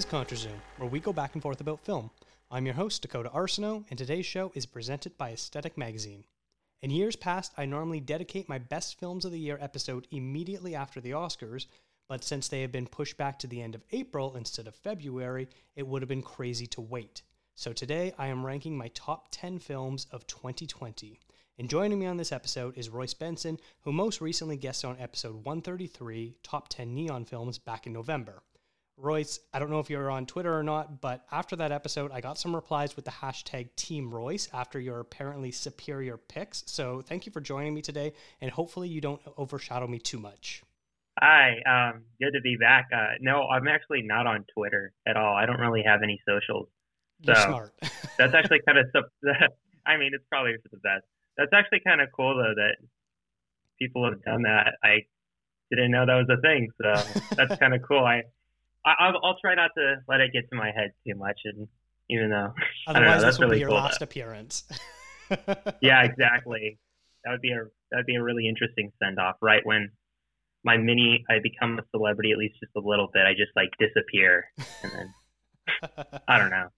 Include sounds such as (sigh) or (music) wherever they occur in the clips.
Is ContraZoom, where we go back and forth about film. I'm your host, Dakota Arsenault, and today's show is presented by Aesthetic Magazine. In years past, I normally dedicate my Best Films of the Year episode immediately after the Oscars, but since they have been pushed back to the end of April instead of February, it would have been crazy to wait. So today, I am ranking my top 10 films of 2020. And joining me on this episode is Royce Benson, who most recently guested on episode 133, Top 10 Neon Films, back in November. Royce, I don't know if you're on Twitter or not, but after that episode, I got some replies with the hashtag Team Royce after your apparently superior picks. So thank you for joining me today, and hopefully you don't overshadow me too much. Hi, um, good to be back. Uh, no, I'm actually not on Twitter at all. I don't really have any socials. So You're smart. (laughs) that's actually kind of, (laughs) I mean, it's probably for the best. That's actually kind of cool though that people have done that. I didn't know that was a thing, so (laughs) that's kind of cool. I I, will try not to let it get to my head too much, and even though (laughs) otherwise know, this will really be your cool last though. appearance. (laughs) yeah, exactly. That would be a that'd be a really interesting send off. Right when my mini, I become a celebrity at least just a little bit. I just like disappear, and then (laughs) I don't know.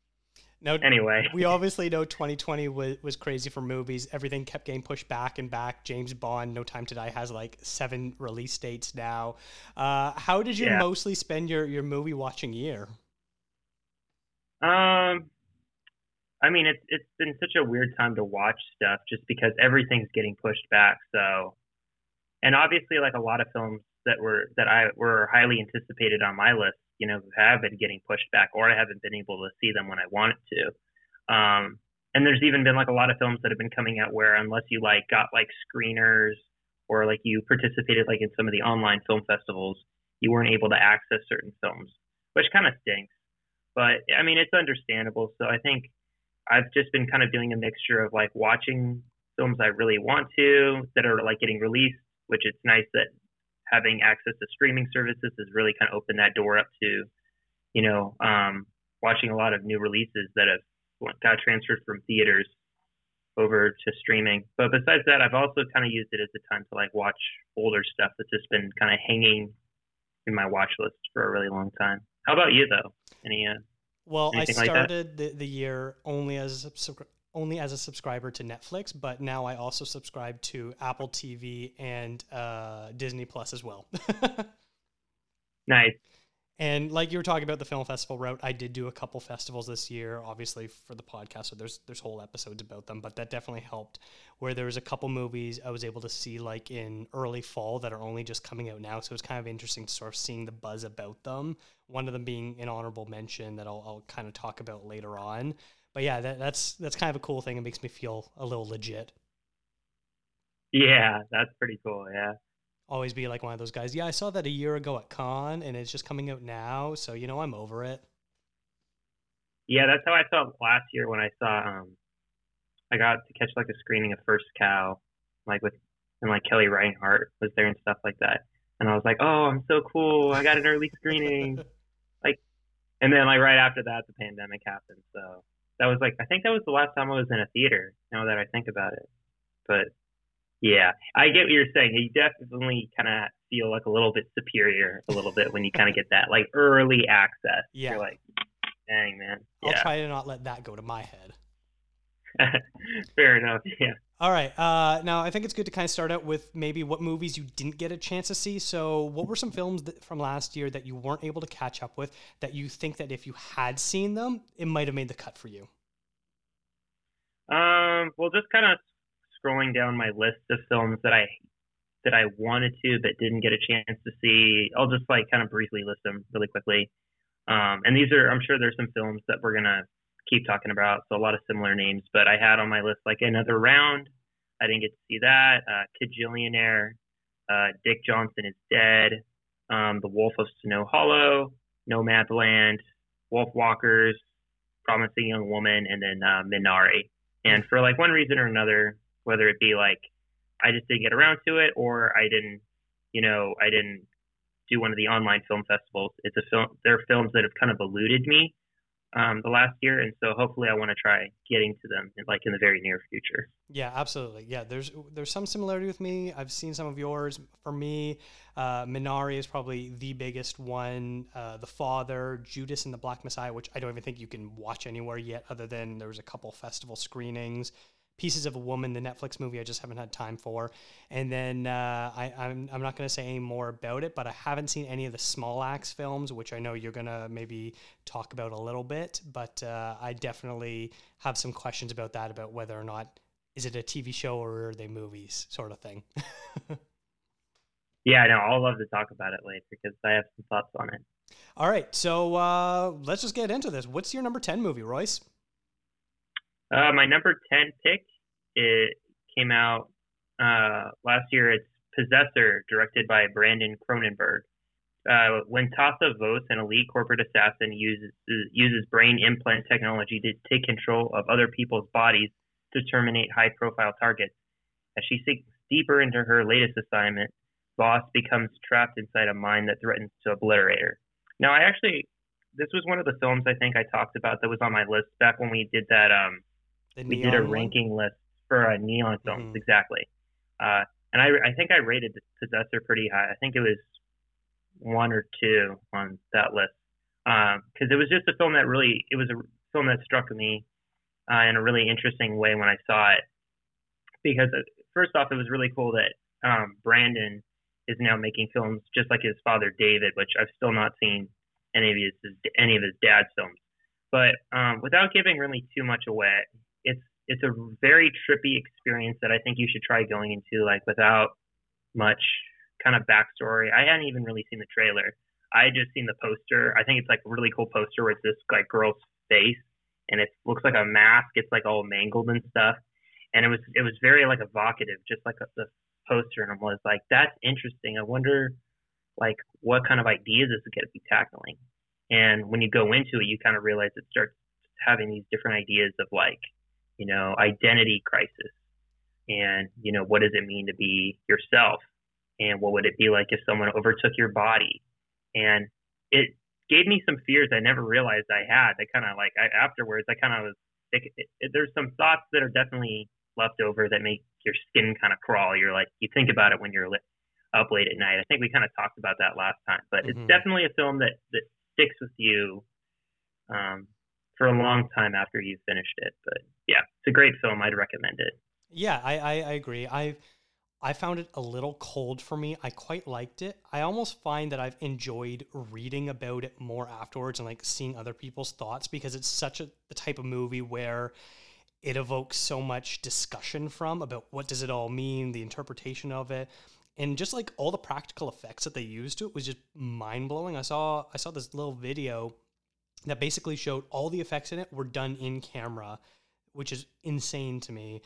No, anyway, we obviously know 2020 was, was crazy for movies. Everything kept getting pushed back and back. James Bond, No Time to Die, has like seven release dates now. Uh, how did you yeah. mostly spend your, your movie watching year? Um, I mean, it's it's been such a weird time to watch stuff just because everything's getting pushed back. So, and obviously, like a lot of films that were that I were highly anticipated on my list you know, have been getting pushed back or I haven't been able to see them when I wanted to. Um, and there's even been like a lot of films that have been coming out where unless you like got like screeners or like you participated like in some of the online film festivals, you weren't able to access certain films, which kind of stinks. But I mean, it's understandable. So I think I've just been kind of doing a mixture of like watching films I really want to that are like getting released, which it's nice that having access to streaming services has really kind of opened that door up to, you know, um, watching a lot of new releases that have got transferred from theaters over to streaming. But besides that, I've also kind of used it as a time to like watch older stuff that's just been kind of hanging in my watch list for a really long time. How about you though? Any uh, well, I started like the, the year only as a only as a subscriber to Netflix, but now I also subscribe to Apple TV and uh, Disney Plus as well. (laughs) nice. And like you were talking about the film festival route, I did do a couple festivals this year, obviously for the podcast. So there's there's whole episodes about them, but that definitely helped. Where there was a couple movies I was able to see like in early fall that are only just coming out now. So it's kind of interesting to sort of seeing the buzz about them. One of them being an honorable mention that I'll, I'll kind of talk about later on but yeah, that, that's that's kind of a cool thing. It makes me feel a little legit. Yeah, that's pretty cool. Yeah. Always be like one of those guys. Yeah, I saw that a year ago at Con, and it's just coming out now, so you know I'm over it. Yeah, that's how I felt last year when I saw. um I got to catch like a screening of First Cow, like with and like Kelly Reichardt was there and stuff like that, and I was like, oh, I'm so cool. I got an early screening. (laughs) like, and then like right after that, the pandemic happened, so that was like I think that was the last time I was in a theater. Now that I think about it, but yeah, I get what you're saying. You definitely kind of feel like a little bit superior, a little bit when you kind of get that like early access. Yeah, you're like, dang man. I'll try to not let that go to my head. (laughs) Fair enough. Yeah. All right. Uh, now, I think it's good to kind of start out with maybe what movies you didn't get a chance to see. So, what were some films that, from last year that you weren't able to catch up with that you think that if you had seen them, it might have made the cut for you? Um, well, just kind of scrolling down my list of films that I that I wanted to but didn't get a chance to see. I'll just like kind of briefly list them really quickly. Um, and these are, I'm sure there's some films that we're gonna keep talking about. So a lot of similar names, but I had on my list like Another Round. I didn't get to see that. Uh, Kajillionaire, uh, Dick Johnson is Dead, um, The Wolf of Snow Hollow, Nomadland, Wolfwalkers, Promising Young Woman, and then uh, Minari. And for like one reason or another, whether it be like I just didn't get around to it or I didn't, you know, I didn't do one of the online film festivals. It's a film. They're films that have kind of eluded me um, the last year, and so hopefully I want to try getting to them in, like in the very near future. Yeah, absolutely. Yeah, there's there's some similarity with me. I've seen some of yours. For me, uh, Minari is probably the biggest one. Uh, the Father, Judas and the Black Messiah, which I don't even think you can watch anywhere yet, other than there was a couple festival screenings. Pieces of a Woman, the Netflix movie, I just haven't had time for. And then uh, I, I'm, I'm not going to say any more about it, but I haven't seen any of the Small Axe films, which I know you're going to maybe talk about a little bit. But uh, I definitely have some questions about that, about whether or not is it a TV show or are they movies, sort of thing. (laughs) yeah, I know. I'll love to talk about it later because I have some thoughts on it. All right, so uh, let's just get into this. What's your number ten movie, Royce? Uh, my number 10 pick, it came out uh, last year. It's Possessor, directed by Brandon Cronenberg. Uh, when Tasya Vos, an elite corporate assassin, uses uses brain implant technology to take control of other people's bodies to terminate high-profile targets. As she sinks deeper into her latest assignment, Vos becomes trapped inside a mind that threatens to obliterate her. Now, I actually, this was one of the films I think I talked about that was on my list back when we did that um, we did a one? ranking list for a neon films mm-hmm. exactly. Uh, and I, I think I rated Possessor pretty high. I think it was one or two on that list because um, it was just a film that really it was a film that struck me uh, in a really interesting way when I saw it. Because uh, first off, it was really cool that um, Brandon is now making films just like his father David, which I've still not seen any of his any of his dad's films. But um, without giving really too much away, it's it's a very trippy experience that I think you should try going into like without much kind of backstory. I hadn't even really seen the trailer. I had just seen the poster. I think it's like a really cool poster where it's this like girl's face and it looks like a mask. It's like all mangled and stuff. And it was it was very like evocative, just like the poster. And I was like, that's interesting. I wonder like what kind of ideas this is going to be tackling. And when you go into it, you kind of realize it starts having these different ideas of like you know, identity crisis. And, you know, what does it mean to be yourself? And what would it be like if someone overtook your body? And it gave me some fears I never realized I had. I kind of like, I, afterwards, I kind of was, it, it, there's some thoughts that are definitely left over that make your skin kind of crawl. You're like, you think about it when you're lit, up late at night. I think we kind of talked about that last time, but mm-hmm. it's definitely a film that, that sticks with you um, for a long time after you've finished it. But yeah, it's a great film. I'd recommend it. Yeah, I, I, I agree. I I found it a little cold for me. I quite liked it. I almost find that I've enjoyed reading about it more afterwards and like seeing other people's thoughts because it's such a the type of movie where it evokes so much discussion from about what does it all mean, the interpretation of it, and just like all the practical effects that they used to it was just mind blowing. I saw I saw this little video that basically showed all the effects in it were done in camera, which is insane to me.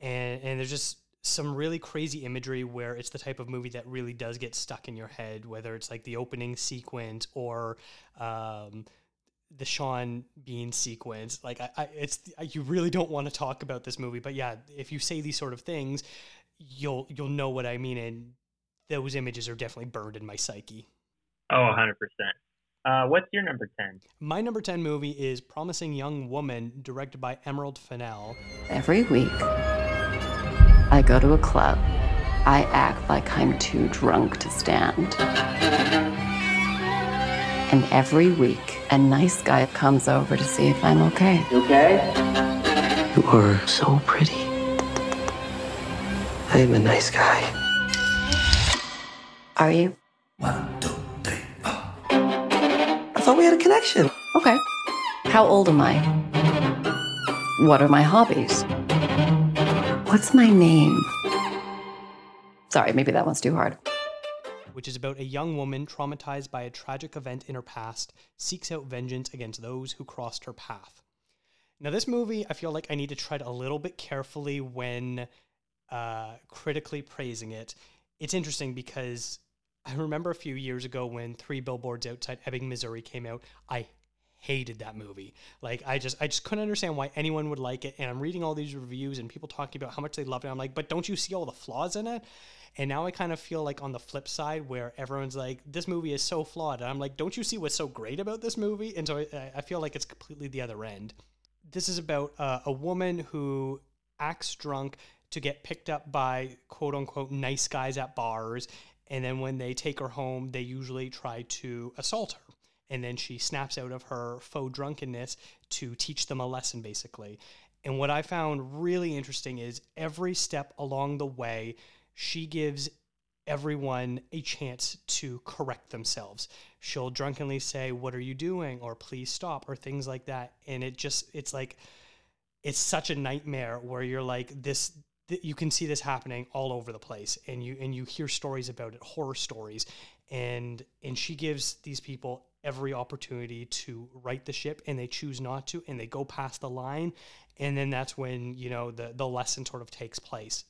And and there's just some really crazy imagery where it's the type of movie that really does get stuck in your head, whether it's like the opening sequence or um, the Sean Bean sequence. Like, I, I, it's you really don't want to talk about this movie, but yeah, if you say these sort of things, you'll you'll know what I mean, and those images are definitely burned in my psyche. Oh, 100 percent. Uh, what's your number 10? My number 10 movie is Promising Young Woman, directed by Emerald Fennell. Every week, I go to a club. I act like I'm too drunk to stand. And every week, a nice guy comes over to see if I'm okay. You okay? You are so pretty. I am a nice guy. Are you? One, two thought we had a connection. Okay. How old am I? What are my hobbies? What's my name? Sorry, maybe that one's too hard. Which is about a young woman traumatized by a tragic event in her past, seeks out vengeance against those who crossed her path. Now, this movie, I feel like I need to tread a little bit carefully when uh, critically praising it. It's interesting because I remember a few years ago when Three Billboards Outside Ebbing, Missouri came out. I hated that movie. Like I just I just couldn't understand why anyone would like it. And I'm reading all these reviews and people talking about how much they loved it. I'm like, but don't you see all the flaws in it? And now I kind of feel like on the flip side where everyone's like, this movie is so flawed. And I'm like, don't you see what's so great about this movie? And so I, I feel like it's completely the other end. This is about uh, a woman who acts drunk to get picked up by quote unquote nice guys at bars. And then when they take her home, they usually try to assault her. And then she snaps out of her faux drunkenness to teach them a lesson, basically. And what I found really interesting is every step along the way, she gives everyone a chance to correct themselves. She'll drunkenly say, What are you doing? or Please stop, or things like that. And it just, it's like, it's such a nightmare where you're like, This, you can see this happening all over the place and you and you hear stories about it horror stories and and she gives these people every opportunity to right the ship and they choose not to and they go past the line and then that's when you know the the lesson sort of takes place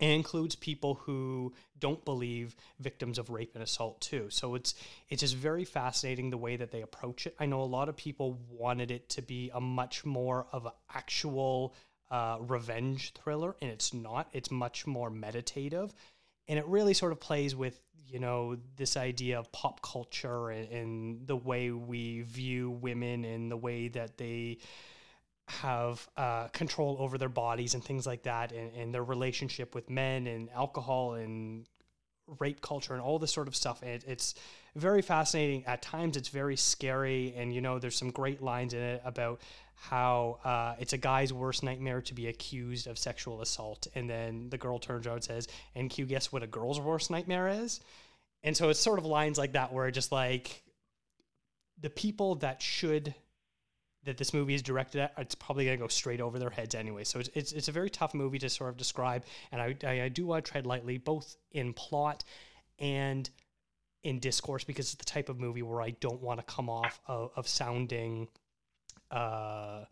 and includes people who don't believe victims of rape and assault too. So it's it's just very fascinating the way that they approach it. I know a lot of people wanted it to be a much more of an actual uh, revenge thriller, and it's not. It's much more meditative, and it really sort of plays with you know this idea of pop culture and, and the way we view women and the way that they have uh, control over their bodies and things like that, and, and their relationship with men and alcohol and rape culture and all this sort of stuff. And it, it's very fascinating. At times, it's very scary, and you know, there's some great lines in it about how uh, it's a guy's worst nightmare to be accused of sexual assault, and then the girl turns around and says, "And you guess what a girl's worst nightmare is?" And so it's sort of lines like that where just like the people that should that this movie is directed at, it's probably going to go straight over their heads anyway. So it's, it's, it's a very tough movie to sort of describe. And I, I, I do want to tread lightly, both in plot and in discourse, because it's the type of movie where I don't want to come off of, of sounding. Uh,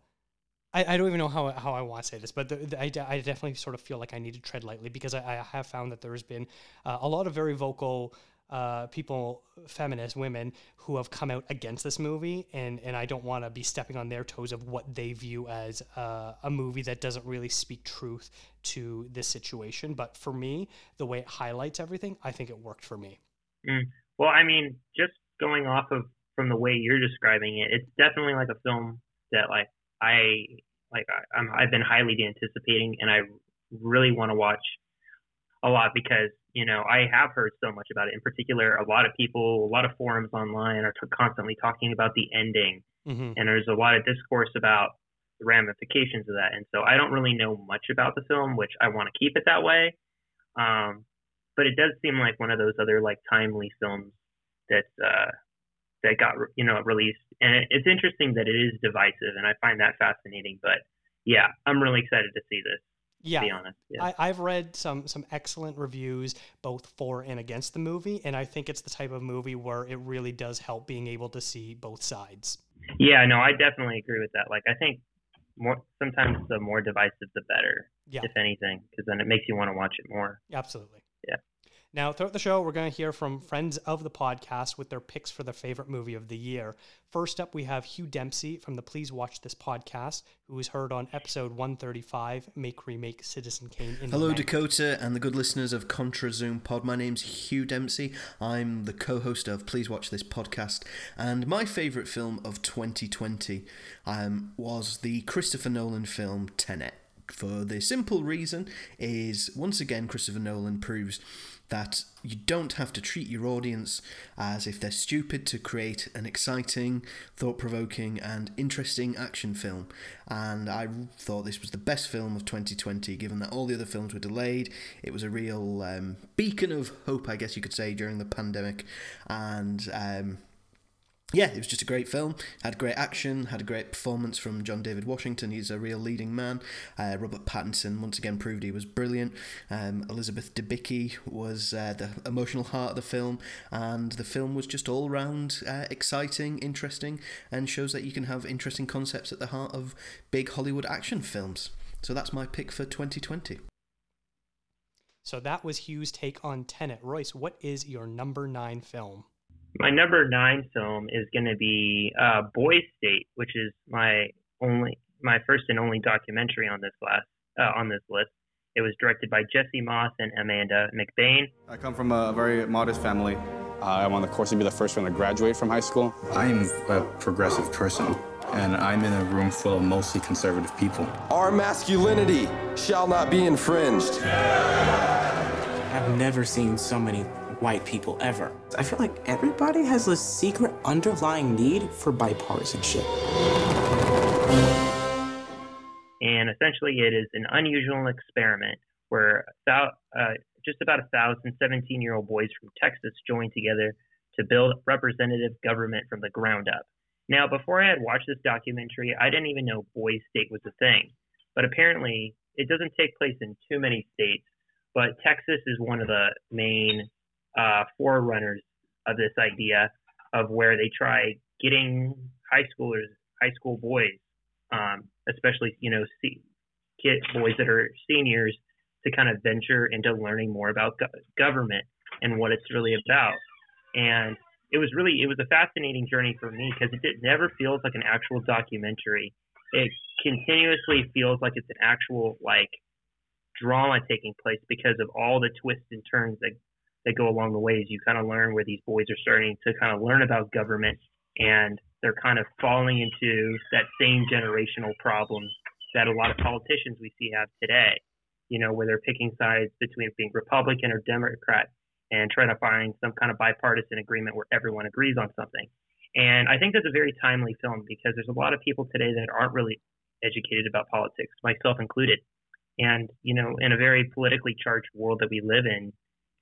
I, I don't even know how, how I want to say this, but the, the, I, I definitely sort of feel like I need to tread lightly because I, I have found that there has been uh, a lot of very vocal uh, people, feminist women, who have come out against this movie, and and I don't want to be stepping on their toes of what they view as uh, a movie that doesn't really speak truth to this situation. But for me, the way it highlights everything, I think it worked for me. Mm. Well, I mean, just going off of from the way you're describing it, it's definitely like a film that like I like I, I'm I've been highly anticipating, and I really want to watch a lot because you know I have heard so much about it. In particular, a lot of people, a lot of forums online are t- constantly talking about the ending, Mm-hmm. and there's a lot of discourse about the ramifications of that. And so I don't really know much about the film, which I want to keep it that way. Um, but it does seem like one of those other like timely films that uh, that got you know released, and it, it's interesting that it is divisive, and I find that fascinating. But yeah, I'm really excited to see this. Yeah, To be honest, yeah. I, I've read some some excellent reviews both for and against the movie, and I think it's the type of movie where it really does help being able to see both sides. yeah, no, I definitely agree with that. Like I think more sometimes the more divisive the better, Yeah, if anything, because then it makes you want to watch it more. absolutely. Yeah. Now, throughout the show, we're going to hear from friends of the podcast with their picks for their favorite movie of the year. First up, we have Hugh Dempsey from the Please Watch This podcast, who was heard on episode 135, Make Remake Citizen Kane. In Hello. Dakota, and the good listeners of Contra Zoom Pod. My name's Hugh Dempsey. I'm the co host of Please Watch This podcast. And my favourite film of 2020 um, was the Christopher Nolan film Tenet. For the simple reason is, once again, Christopher Nolan proves that you don't have to treat your audience as if they're stupid to create an exciting, thought provoking, and interesting action film. And I thought this was the best film of 2020, given that all the other films were delayed. It was a real um, beacon of hope, I guess you could say, during the pandemic. And um, yeah, it was just a great film. Had great action, had a great performance from John David Washington. He's a real leading man. Uh, Robert Pattinson once again proved he was brilliant. Um, Elizabeth Debicki was uh, the emotional heart of the film, and the film was just all round uh, exciting, interesting, and shows that you can have interesting concepts at the heart of big Hollywood action films. So that's my pick for 2020. So that was Hugh's take on Tenet. Royce, what is your number nine film? My number nine film is going to be uh, Boys State, which is my only, my first and only documentary on this last uh, on this list. It was directed by Jesse Moss and Amanda McBaine. I come from a very modest family. Uh, I'm on the course to be the first one to graduate from high school. I'm a progressive person, and I'm in a room full of mostly conservative people. Our masculinity shall not be infringed. I've never seen so many white people ever. I feel like everybody has a secret underlying need for bipartisanship. And essentially, it is an unusual experiment where about, uh, just about a thousand 17 year old boys from Texas joined together to build representative government from the ground up. Now, before I had watched this documentary, I didn't even know Boys State was a thing. But apparently, it doesn't take place in too many states, but Texas is one of the main uh, forerunners of this idea of where they try getting high schoolers, high school boys, um, especially you know see, kid boys that are seniors, to kind of venture into learning more about go- government and what it's really about. And it was really it was a fascinating journey for me because it, it never feels like an actual documentary. It continuously feels like it's an actual like drama taking place because of all the twists and turns that that go along the ways. You kind of learn where these boys are starting to kind of learn about government and they're kind of falling into that same generational problem that a lot of politicians we see have today. You know, where they're picking sides between being Republican or Democrat and trying to find some kind of bipartisan agreement where everyone agrees on something. And I think that's a very timely film because there's a lot of people today that aren't really educated about politics, myself included. And, you know, in a very politically charged world that we live in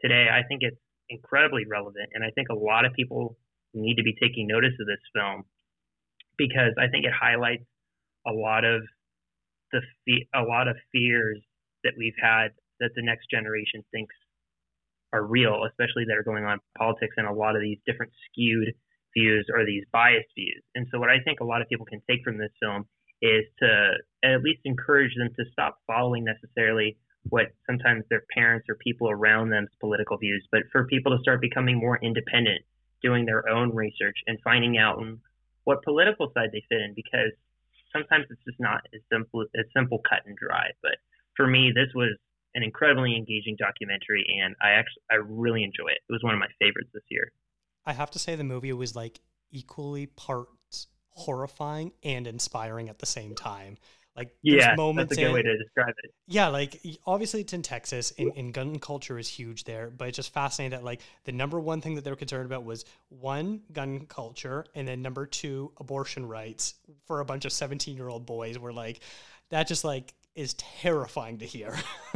today, I think it's incredibly relevant. And I think a lot of people need to be taking notice of this film because I think it highlights a lot of the fe- a lot of fears that we've had that the next generation thinks are real, especially that are going on politics and a lot of these different skewed views or these biased views. And so, what I think a lot of people can take from this film is to at least encourage them to stop following necessarily what sometimes their parents or people around them's political views, but for people to start becoming more independent, doing their own research and finding out what political side they fit in because sometimes it's just not as simple as simple cut and dry. But for me, this was an incredibly engaging documentary, and I actually I really enjoy it. It was one of my favorites this year. I have to say the movie was like equally parts horrifying and inspiring at the same time. Like yeah, moments that's a good in, way to describe it. Yeah, like obviously it's in Texas, and, and gun culture is huge there. But it's just fascinating that like the number one thing that they were concerned about was one gun culture, and then number two abortion rights for a bunch of seventeen year old boys. Were like that just like is terrifying to hear. (laughs)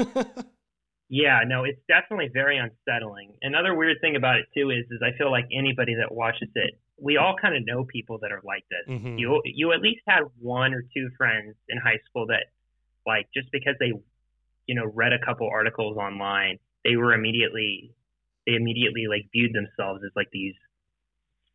yeah, no, it's definitely very unsettling. Another weird thing about it too is is I feel like anybody that watches it we all kind of know people that are like this. Mm-hmm. You you at least had one or two friends in high school that like just because they you know read a couple articles online, they were immediately they immediately like viewed themselves as like these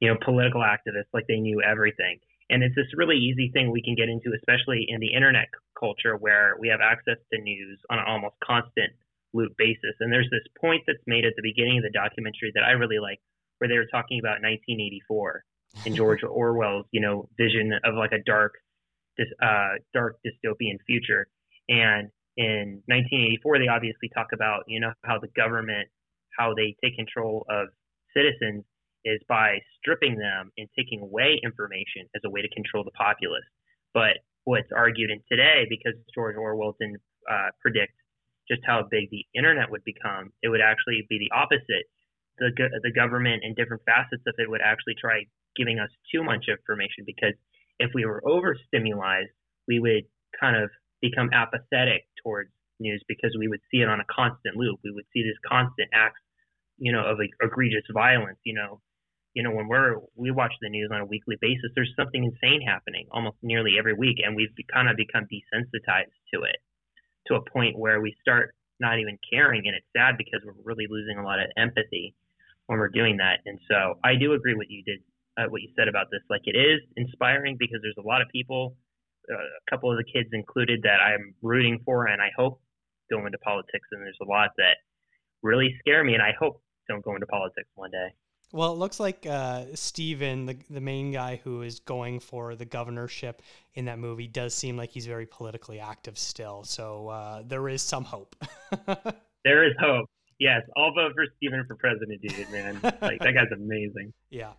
you know political activists like they knew everything. And it's this really easy thing we can get into especially in the internet culture where we have access to news on an almost constant loop basis. And there's this point that's made at the beginning of the documentary that I really like where they were talking about 1984 and George (laughs) Orwell's, you know, vision of like a dark, uh, dark dystopian future. And in 1984, they obviously talk about, you know, how the government, how they take control of citizens is by stripping them and taking away information as a way to control the populace. But what's argued in today, because George Orwell didn't uh, predict just how big the internet would become, it would actually be the opposite the the government and different facets of it would actually try giving us too much information because if we were overstimulated, we would kind of become apathetic towards news because we would see it on a constant loop. We would see this constant acts, you know, of egregious violence. You know, you know when we're we watch the news on a weekly basis, there's something insane happening almost nearly every week, and we've kind of become desensitized to it to a point where we start not even caring, and it's sad because we're really losing a lot of empathy when we're doing that. And so I do agree with you did, uh, what you said about this. Like it is inspiring because there's a lot of people, uh, a couple of the kids included, that I'm rooting for, and I hope go into politics. And there's a lot that really scare me, and I hope don't go into politics one day. Well, it looks like uh, Steven, the the main guy who is going for the governorship in that movie, does seem like he's very politically active still. So uh, there is some hope. (laughs) there is hope. Yes, I'll vote for Steven for president, dude. Man, like that guy's amazing. (laughs) Yeah.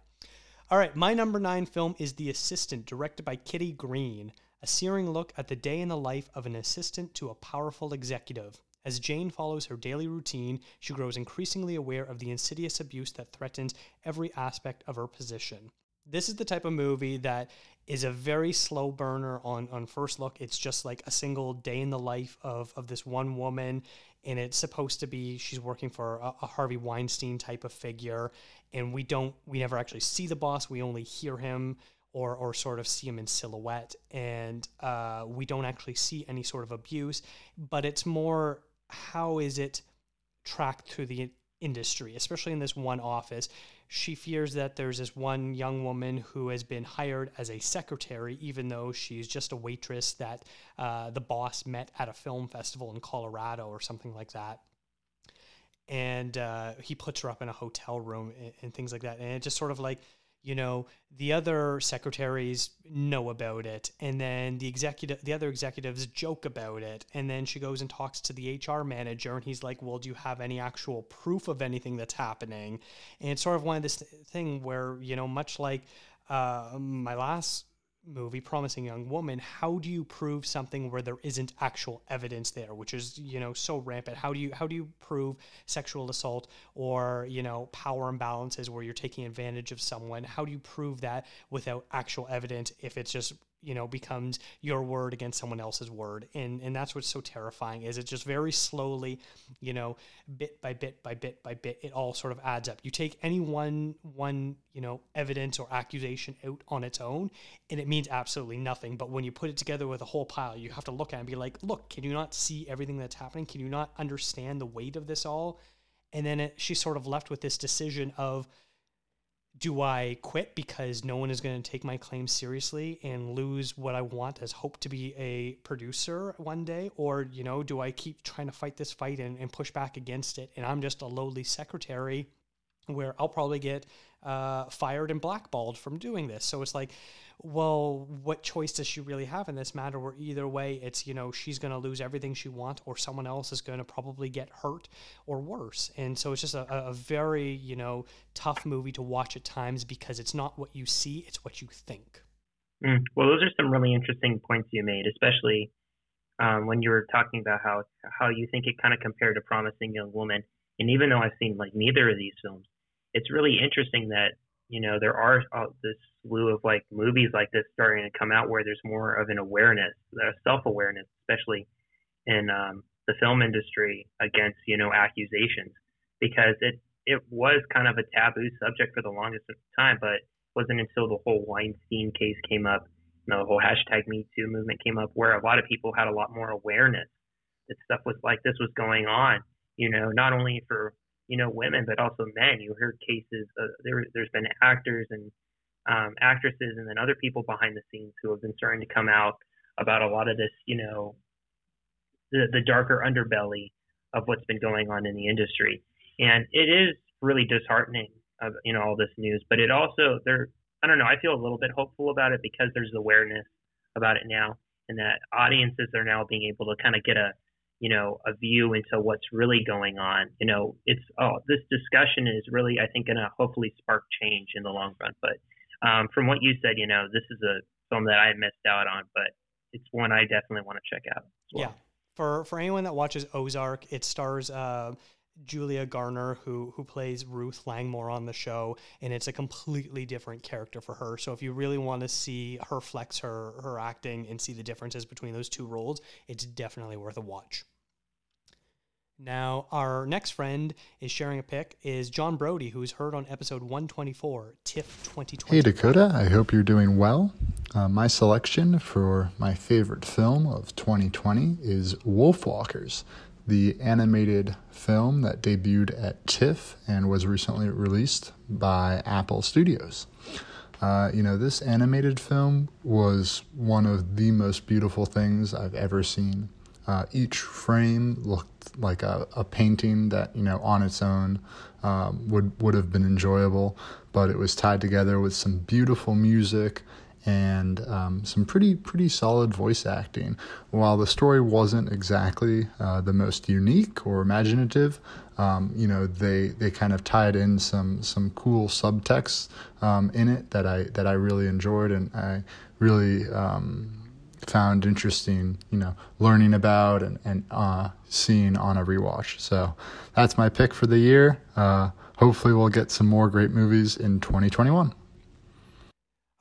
All right, my number nine film is The Assistant, directed by Kitty Green, a searing look at the day in the life of an assistant to a powerful executive. As Jane follows her daily routine, she grows increasingly aware of the insidious abuse that threatens every aspect of her position. This is the type of movie that is a very slow burner on, on first look. It's just like a single day in the life of, of this one woman. And it's supposed to be she's working for a, a Harvey Weinstein type of figure. And we don't, we never actually see the boss. We only hear him or, or sort of see him in silhouette. And uh, we don't actually see any sort of abuse, but it's more how is it tracked through the industry, especially in this one office. She fears that there's this one young woman who has been hired as a secretary, even though she's just a waitress that uh, the boss met at a film festival in Colorado or something like that. And uh, he puts her up in a hotel room and, and things like that. And it just sort of like, you know the other secretaries know about it and then the executive the other executives joke about it and then she goes and talks to the HR manager and he's like well do you have any actual proof of anything that's happening? And it's sort of one of this thing where you know much like uh, my last movie promising young woman how do you prove something where there isn't actual evidence there which is you know so rampant? How do you how do you prove sexual assault or you know power imbalances where you're taking advantage of someone? How do you prove that without actual evidence if it's just you know becomes your word against someone else's word. And and that's what's so terrifying is it just very slowly you know bit by bit by bit by bit it all sort of adds up. You take any one one you know evidence or accusation out on its own and it means absolutely nothing. But when you put it together with a whole pile you have to look at it and be like look can you not see everything that's happening? Can you not understand the weight of this all? And then it, she's sort of left with this decision of do I quit because no one is going to take my claim seriously and lose what I want as hope to be a producer one day? Or, you know, do I keep trying to fight this fight and, and push back against it? And I'm just a lowly secretary where I'll probably get uh, fired and blackballed from doing this. So it's like, well, what choice does she really have in this matter? Where either way, it's, you know, she's going to lose everything she wants, or someone else is going to probably get hurt or worse. And so it's just a, a very, you know, tough movie to watch at times because it's not what you see, it's what you think. Mm. Well, those are some really interesting points you made, especially um, when you were talking about how how you think it kind of compared to Promising Young Woman. And even though I've seen like neither of these films, it's really interesting that you know there are uh, this slew of like movies like this starting to come out where there's more of an awareness, a self-awareness, especially in um, the film industry against you know accusations, because it it was kind of a taboo subject for the longest time, but wasn't until the whole Weinstein case came up, you know, the whole hashtag Me Too movement came up, where a lot of people had a lot more awareness that stuff was like this was going on. You know, not only for you know women but also men. You heard cases. Uh, there there's been actors and um, actresses and then other people behind the scenes who have been starting to come out about a lot of this. You know, the the darker underbelly of what's been going on in the industry, and it is really disheartening. Of, you know all this news, but it also there. I don't know. I feel a little bit hopeful about it because there's awareness about it now, and that audiences are now being able to kind of get a you know, a view into what's really going on. You know, it's oh, this discussion is really, I think, going to hopefully spark change in the long run. But um, from what you said, you know, this is a film that I missed out on, but it's one I definitely want to check out. Well. Yeah, for for anyone that watches Ozark, it stars. Uh, Julia Garner, who who plays Ruth Langmore on the show, and it's a completely different character for her. So if you really want to see her flex her her acting and see the differences between those two roles, it's definitely worth a watch. Now, our next friend is sharing a pick is John Brody, who's heard on episode 124, TIFF 2020. Hey, Dakota. I hope you're doing well. Uh, my selection for my favorite film of 2020 is Wolfwalkers, the animated film that debuted at TIFF and was recently released by Apple Studios. Uh, you know, this animated film was one of the most beautiful things I've ever seen. Uh, each frame looked like a, a painting that you know on its own um, would would have been enjoyable, but it was tied together with some beautiful music and um, some pretty pretty solid voice acting. While the story wasn't exactly uh, the most unique or imaginative, um, you know they they kind of tied in some some cool subtext um, in it that I that I really enjoyed and I really um, found interesting. You know, learning about and and uh, seeing on a rewatch. So that's my pick for the year. Uh, hopefully, we'll get some more great movies in 2021.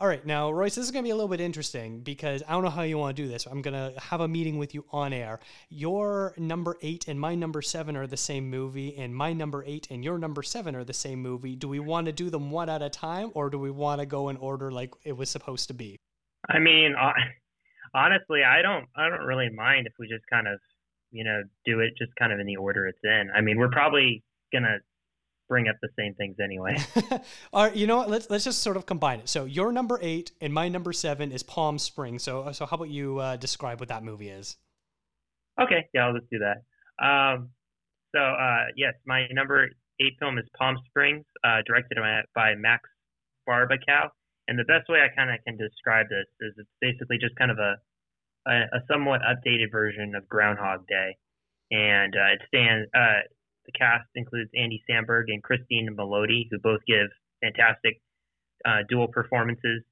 All right, now Royce, this is going to be a little bit interesting because I don't know how you want to do this. I'm going to have a meeting with you on air. Your number eight and my number seven are the same movie, and my number eight and your number seven are the same movie. Do we want to do them one at a time, or do we want to go in order like it was supposed to be? I mean, (laughs) honestly, I don't, I don't really mind if we just kind of, you know, do it just kind of in the order it's in. I mean, we're probably gonna bring up the same things anyway. (laughs) All right, you know what? Let's let's just sort of combine it. So your number eight and my number seven is Palm Springs. So so how about you uh, describe what that movie is? Okay, yeah, I'll just do that. Um, so uh, yes, my number eight film is Palm Springs, uh, directed by, by Max Barbakow. And the best way I kind of can describe this is it's basically just kind of a a, a somewhat updated version of Groundhog Day, and uh, it stands. The cast includes Andy Samberg and Cristin Milioti, who both give fantastic uh, dual performances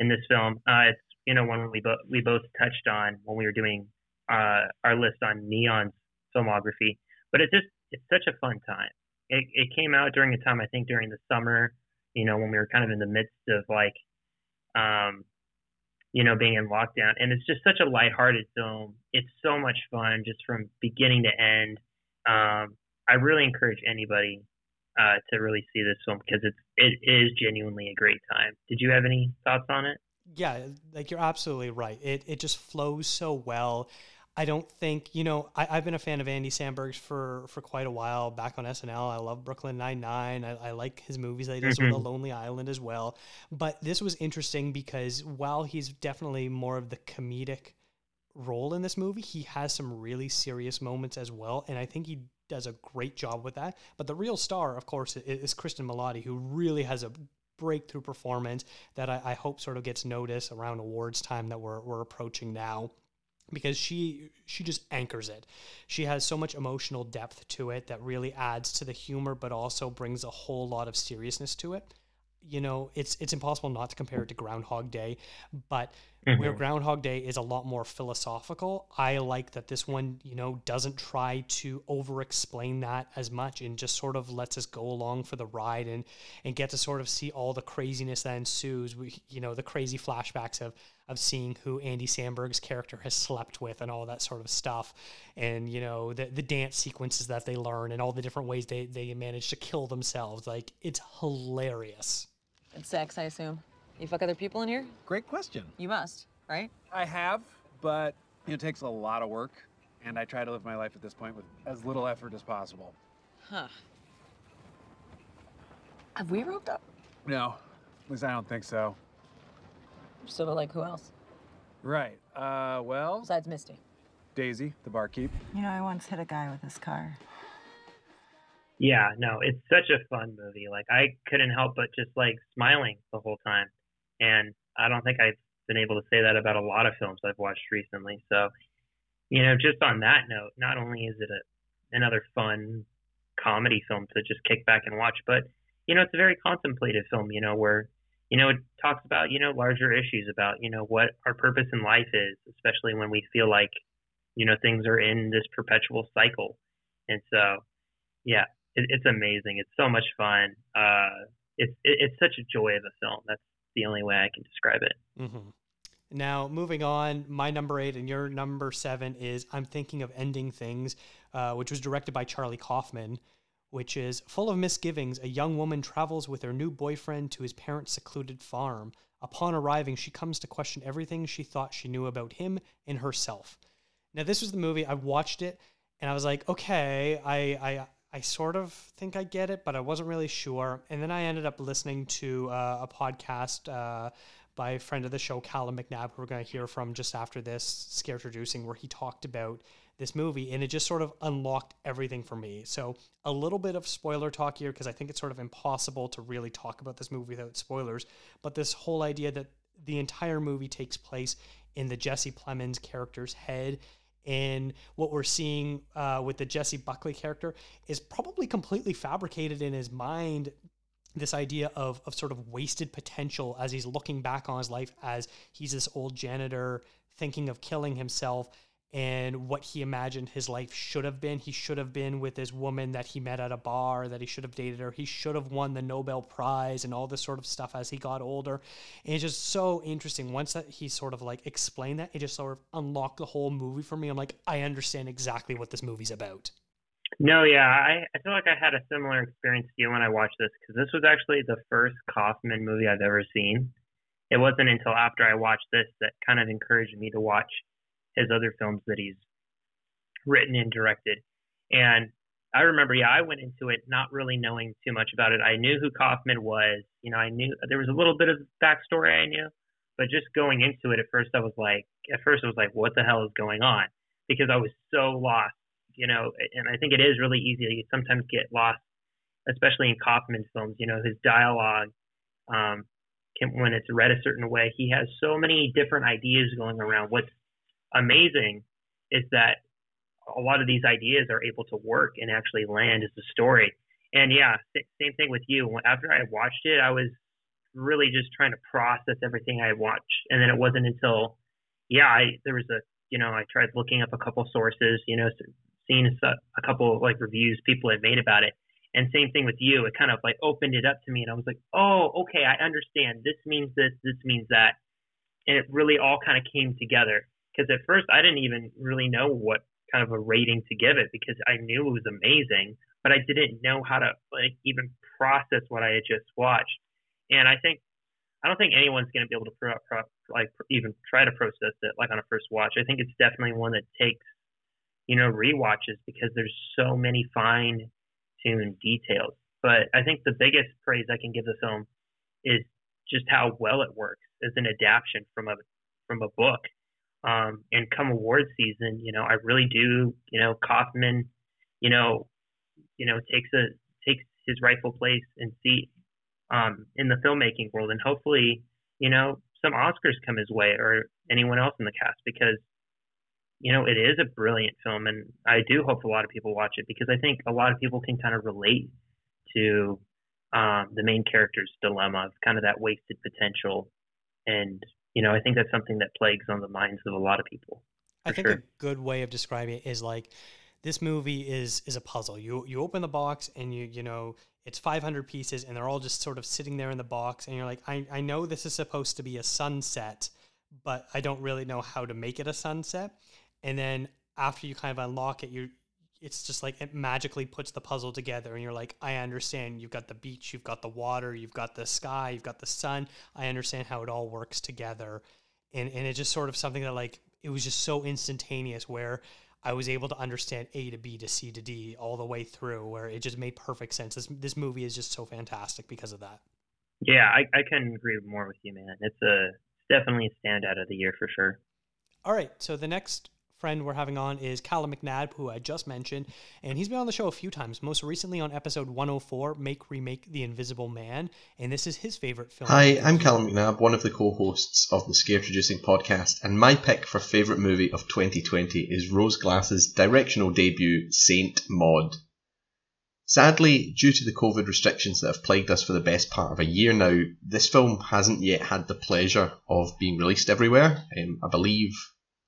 in this film. Uh, it's you know one we both we both touched on when we were doing uh, our list on Neon's filmography. But it's just it's such a fun time. It, it came out during a time I think during the summer, you know, when we were kind of in the midst of like, um, you know, being in lockdown, and it's just such a lighthearted film. It's so much fun just from beginning to end. Um, I really encourage anybody uh, to really see this film because it's it is genuinely a great time. Did you have any thoughts on it? Yeah, like you're absolutely right. It it just flows so well. I don't think you know. I, have been a fan of Andy Samberg's for for quite a while. Back on SNL, I love Brooklyn Nine Nine. I, I, like his movies that he does mm-hmm. with The Lonely Island as well. But this was interesting because while he's definitely more of the comedic role in this movie, he has some really serious moments as well, and I think he does a great job with that. But the real star, of course, is Cristin Milioti, who really has a breakthrough performance that I, I, hope sort of gets noticed around awards time that we're, we're approaching now because she she just anchors it. She has so much emotional depth to it that really adds to the humor but also brings a whole lot of seriousness to it you know, it's it's impossible not to compare it to Groundhog Day, but mm-hmm. where Groundhog Day is a lot more philosophical, I like that this one, you know, doesn't try to over explain that as much and just sort of lets us go along for the ride and and get to sort of see all the craziness that ensues. We, you know, the crazy flashbacks of of seeing who Andy Samberg's character has slept with and all that sort of stuff, and you know the the dance sequences that they learn and all the different ways they they manage to kill themselves. Like it's hilarious. And sex, I assume. You fuck other people in here? Great question. You must, right? I have, but it takes a lot of work, and I try to live my life at this point with as little effort as possible. Huh. Have we roped up? No, at least I don't think so. So, like, who else? Right. Uh, well. Besides Misty. Daisy, the barkeep. You know, I once hit a guy with his car. Yeah, no, it's such a fun movie. Like I couldn't help but just like smiling the whole time. And I don't think I've been able to say that about a lot of films I've watched recently. So, you know, just on that note, not only is it a another fun comedy film to just kick back and watch, but you know, it's a very contemplative film, you know, where you know, it talks about, you know, larger issues about, you know, what our purpose in life is, especially when we feel like, you know, things are in this perpetual cycle. And so, yeah, it, it's amazing. It's so much fun. Uh, it's it, it's such a joy of a film. That's the only way I can describe it. Mm-hmm. Now, moving on, my number eight and your number seven is I'm Thinking of Ending Things, uh, which was directed by Charlie Kaufman, which is full of misgivings. A young woman travels with her new boyfriend to his parents' secluded farm. Upon arriving, she comes to question everything she thought she knew about him and herself. Now, this was the movie. I watched it and I was like, okay, I, I, I sort of think I get it, but I wasn't really sure. And then I ended up listening to uh, a podcast uh, by a friend of the show, Callum McNabb, who we're going to hear from just after this, Scare Introducing, where he talked about this movie, and it just sort of unlocked everything for me. So, a little bit of spoiler talk here because I think it's sort of impossible to really talk about this movie without spoilers. But this whole idea that the entire movie takes place in the Jesse Plemons character's head. And what we're seeing uh, with the Jesse Buckley character is probably completely fabricated in his mind this idea of, of sort of wasted potential as he's looking back on his life as he's this old janitor thinking of killing himself and what he imagined his life should have been. He should have been with this woman that he met at a bar, that he should have dated her. He should have won the Nobel Prize and all this sort of stuff as he got older. And it's just so interesting. Once that he sort of like explained that, it just sort of unlocked the whole movie for me. I'm like, I understand exactly what this movie's about. No, yeah, I, I feel like I had a similar experience to you when I watched this because this was actually the first Kaufman movie I've ever seen. It wasn't until after I watched this that kind of encouraged me to watch his other films that he's written and directed. And I remember, yeah, I went into it not really knowing too much about it. I knew who Kaufman was. You know, I knew there was a little bit of backstory I knew, but just going into it at first, I was like, at first, I was like, what the hell is going on? Because I was so lost, you know, and I think it is really easy to sometimes get lost, especially in Kaufman's films. You know, his dialogue, um, can, when it's read a certain way, he has so many different ideas going around. What's amazing is that a lot of these ideas are able to work and actually land as a story. And yeah, same thing with you. After I watched it, I was really just trying to process everything I watched, and then it wasn't until yeah, I there was a you know I tried looking up a couple sources, you know, seeing a, a couple like reviews people had made about it, and same thing with you. It kind of like opened it up to me, and I was like, oh, okay, I understand. This means this, this means that, and it really all kind of came together because at first I didn't even really know what kind of a rating to give it because I knew it was amazing, but I didn't know how to like even process what I had just watched. And I think I don't think anyone's going to be able to pro, pro, like even try to process it like on a first watch. I think it's definitely one that takes you know re-watches because there's so many fine tuned details. But I think the biggest praise I can give the film is just how well it works as an adaptation from a from a book um, and come award season, you know, I really do, you know, Kaufman, you know, you know, takes a takes his rightful place and seat um, in the filmmaking world, and hopefully, you know, some Oscars come his way or anyone else in the cast because, you know, it is a brilliant film, and I do hope a lot of people watch it because I think a lot of people can kind of relate to um, the main character's dilemma of kind of that wasted potential and you know, I think that's something that plagues on the minds of a lot of people. I think sure. a good way of describing it is like this movie is is a puzzle. You you open the box and you you know it's 500 pieces and they're all just sort of sitting there in the box and you're like I I know this is supposed to be a sunset, but I don't really know how to make it a sunset. And then after you kind of unlock it, you it's just like it magically puts the puzzle together and you're like i understand you've got the beach you've got the water you've got the sky you've got the sun. I understand how it all works together. And and it's just sort of something that like it was just so instantaneous where i was able to understand a to b to c to d all the way through where it just made perfect sense. This, this movie is just so fantastic because of that. Yeah i, I couldn't agree more with you man. It's a definitely a standout of the year for sure. All right so the next friend we're having on is Callum McNabb, who I just mentioned, and he's been on the show a few times, most recently on episode 104, Make Remake The Invisible Man, and this is his favorite film. Hi, I'm Callum McNabb, one of the co-hosts of the Scare Producing podcast, and my pick for favourite movie of 2020 is Rose Glass's directional debut, Saint Maud. Sadly, due to the COVID restrictions that have plagued us for the best part of a year now, this film hasn't yet had the pleasure of being released everywhere. Um, I believe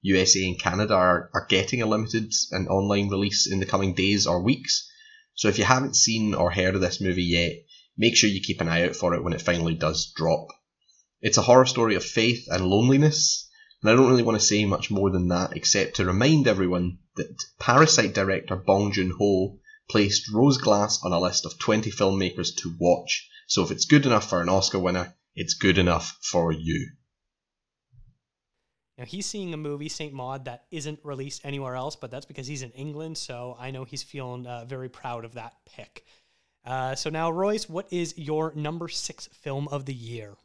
USA and Canada are, are getting a limited and online release in the coming days or weeks. So if you haven't seen or heard of this movie yet, make sure you keep an eye out for it when it finally does drop. It's a horror story of faith and loneliness, and I don't really want to say much more than that except to remind everyone that Parasite director Bong Joon Ho placed Rose Glass on a list of 20 filmmakers to watch. So if it's good enough for an Oscar winner, it's good enough for you. Now he's seeing a movie, Saint Maud, that isn't released anywhere else, but that's because he's in England. So I know he's feeling uh, very proud of that pick. Uh, so now, Royce, what is your number six film of the year?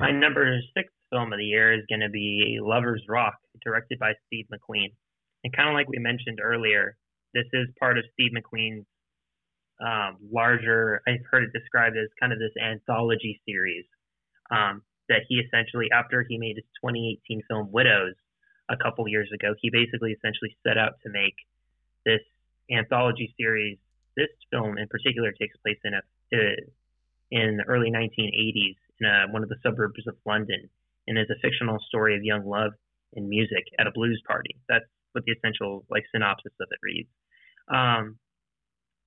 My number six film of the year is going to be Lovers Rock, directed by Steve McQueen. and kind of like we mentioned earlier, this is part of Steve McQueen's um, larger. I've heard it described as kind of this anthology series um, that he essentially, after he made his 2018 film Widows a couple years ago, he basically essentially set out to make this anthology series. This film in particular takes place in a in the early 1980s in a, one of the suburbs of London, and is a fictional story of young love and music at a blues party. That's what the essential like synopsis of it reads. Um,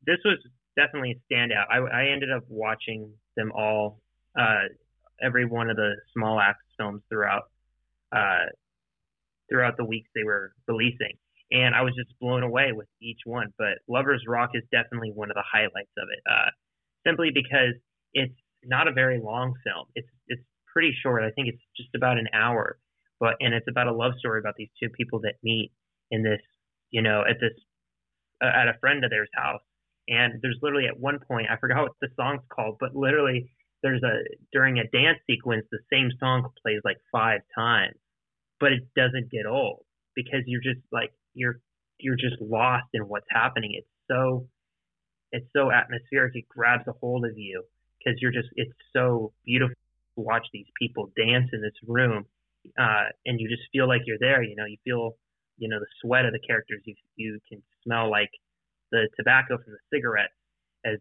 this was definitely a standout. I, I ended up watching them all, uh, every one of the Small Axe films throughout uh, throughout the weeks they were releasing, and I was just blown away with each one. But Lovers Rock is definitely one of the highlights of it, uh, simply because it's not a very long film. It's it's pretty short. I think it's just about an hour, but and it's about a love story about these two people that meet in this, you know, at this uh, at a friend of theirs house. And there's literally at one point I forgot what the song's called, but literally there's a during a dance sequence the same song plays like five times, but it doesn't get old because you're just like you're you're just lost in what's happening. It's so it's so atmospheric. It grabs a hold of you because you're just it's so beautiful to watch these people dance in this room, uh, and you just feel like you're there. You know, you feel you know the sweat of the characters. You you can smell like the tobacco from the cigarette as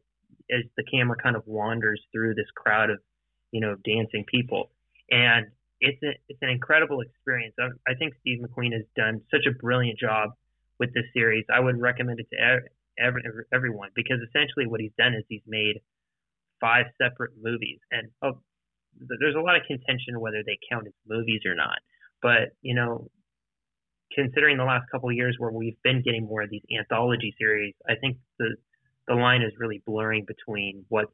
as the camera kind of wanders through this crowd of you know dancing people, and it's a, it's an incredible experience. I, I think Steve McQueen has done such a brilliant job with this series. I would recommend it to every, every, everyone because essentially what he's done is he's made five separate movies, and oh, there's a lot of contention whether they count as movies or not. But you know, considering the last couple of years where we've been getting more of these anthology series, I think the the line is really blurring between what's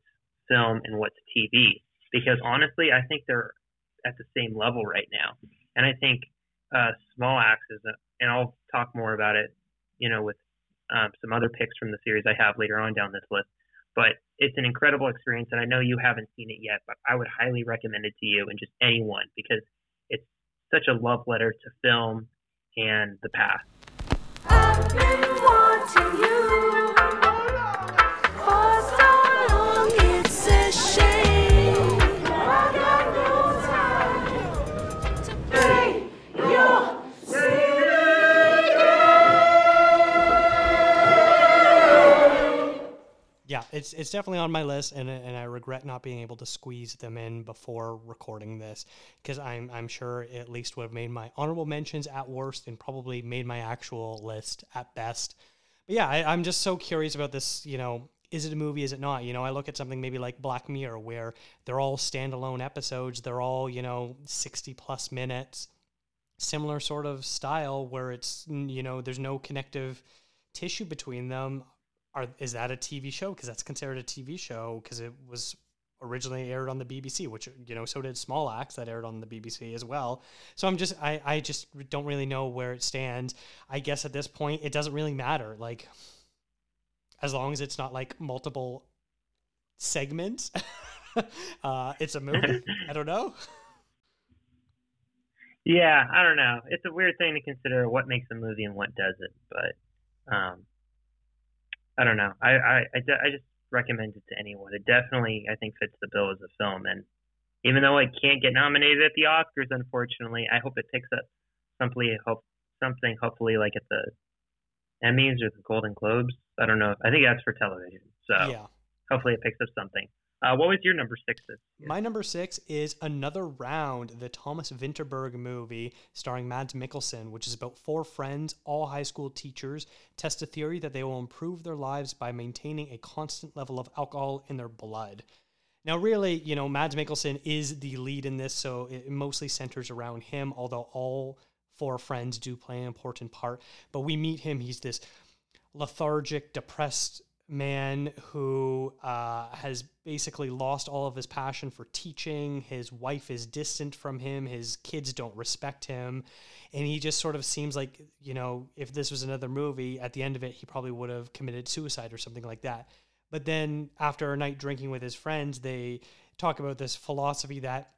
film and what's TV. Because honestly, I think they're at the same level right now, and I think uh, Small Axe is, a, and I'll talk more about it, you know, with um, some other picks from the series I have later on down this list. But it's an incredible experience, and I know you haven't seen it yet, but I would highly recommend it to you and just anyone because it's such a love letter to film and the past. It's it's definitely on my list, and and I regret not being able to squeeze them in before recording this because I'm I'm sure at least would have made my honorable mentions at worst, and probably made my actual list at best. But yeah, I, I'm just so curious about this. You know, is it a movie? Is it not? You know, I look at something maybe like Black Mirror, where they're all standalone episodes. They're all you know sixty plus minutes, similar sort of style where it's you know there's no connective tissue between them are is that a TV show? Because that's considered a TV show because it was originally aired on the BBC, which you know so did Small Axe that aired on the BBC as well. So I'm just I I just don't really know where it stands. I guess at this point it doesn't really matter. Like as long as it's not like multiple segments, (laughs) uh, it's a movie. (laughs) I don't know. Yeah, I don't know. It's a weird thing to consider what makes a movie and what doesn't, but um, I don't know. I I I, I just recommend it to anyone. It definitely I think fits the bill as a film, and even though it can't get nominated at the Oscars, unfortunately, I hope it picks up something hope something hopefully like at the Emmys or the Golden Globes. I don't know. I think that's for television. So yeah. hopefully it picks up something. Uh, what was your number six? My number six is Another Round, the Thomas Vinterberg movie starring Mads Mikkelsen, which is about four friends, all high school teachers, test a theory that they will improve their lives by maintaining a constant level of alcohol in their blood. Now, really, you know, Mads Mikkelsen is the lead in this, so it mostly centers around him, although all four friends do play an important part. But we meet him, he's this lethargic, depressed man who uh, has basically lost all of his passion for teaching. His wife is distant from him. His kids don't respect him. And he just sort of seems like, you know, if this was another movie, at the end of it, he probably would have committed suicide or something like that. But then after a night drinking with his friends, they talk about this philosophy that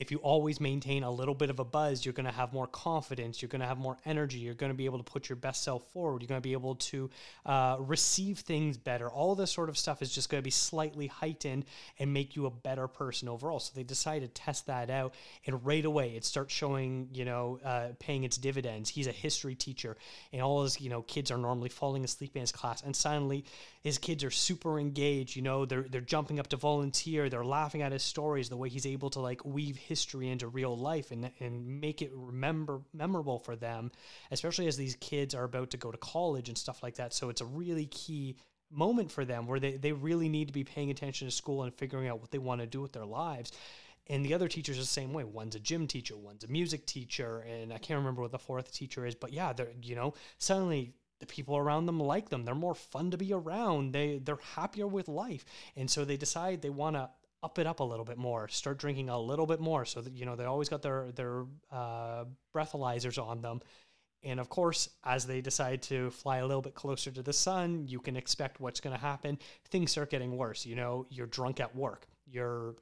if you always maintain a little bit of a buzz, you're going to have more confidence. You're going to have more energy. You're going to be able to put your best self forward. You're going to be able to uh, receive things better. All this sort of stuff is just going to be slightly heightened and make you a better person overall. So they decided to test that out, and right away it starts showing, you know, uh, paying its dividends. He's a history teacher, and all his, you know, kids are normally falling asleep in his class, and suddenly his kids are super engaged. You know, they're they're jumping up to volunteer. They're laughing at his stories. The way he's able to like weave history into real life and and make it remember memorable for them, especially as these kids are about to go to college and stuff like that. So it's a really key moment for them where they, they really need to be paying attention to school and figuring out what they want to do with their lives. And the other teachers are the same way. One's a gym teacher, one's a music teacher, and I can't remember what the fourth teacher is, but yeah, they're you know, suddenly the people around them like them. They're more fun to be around. They they're happier with life. And so they decide they want to up it up a little bit more, start drinking a little bit more, so that you know they always got their their uh, breathalyzers on them. And of course, as they decide to fly a little bit closer to the sun, you can expect what's going to happen. Things start getting worse. You know, you're drunk at work. You're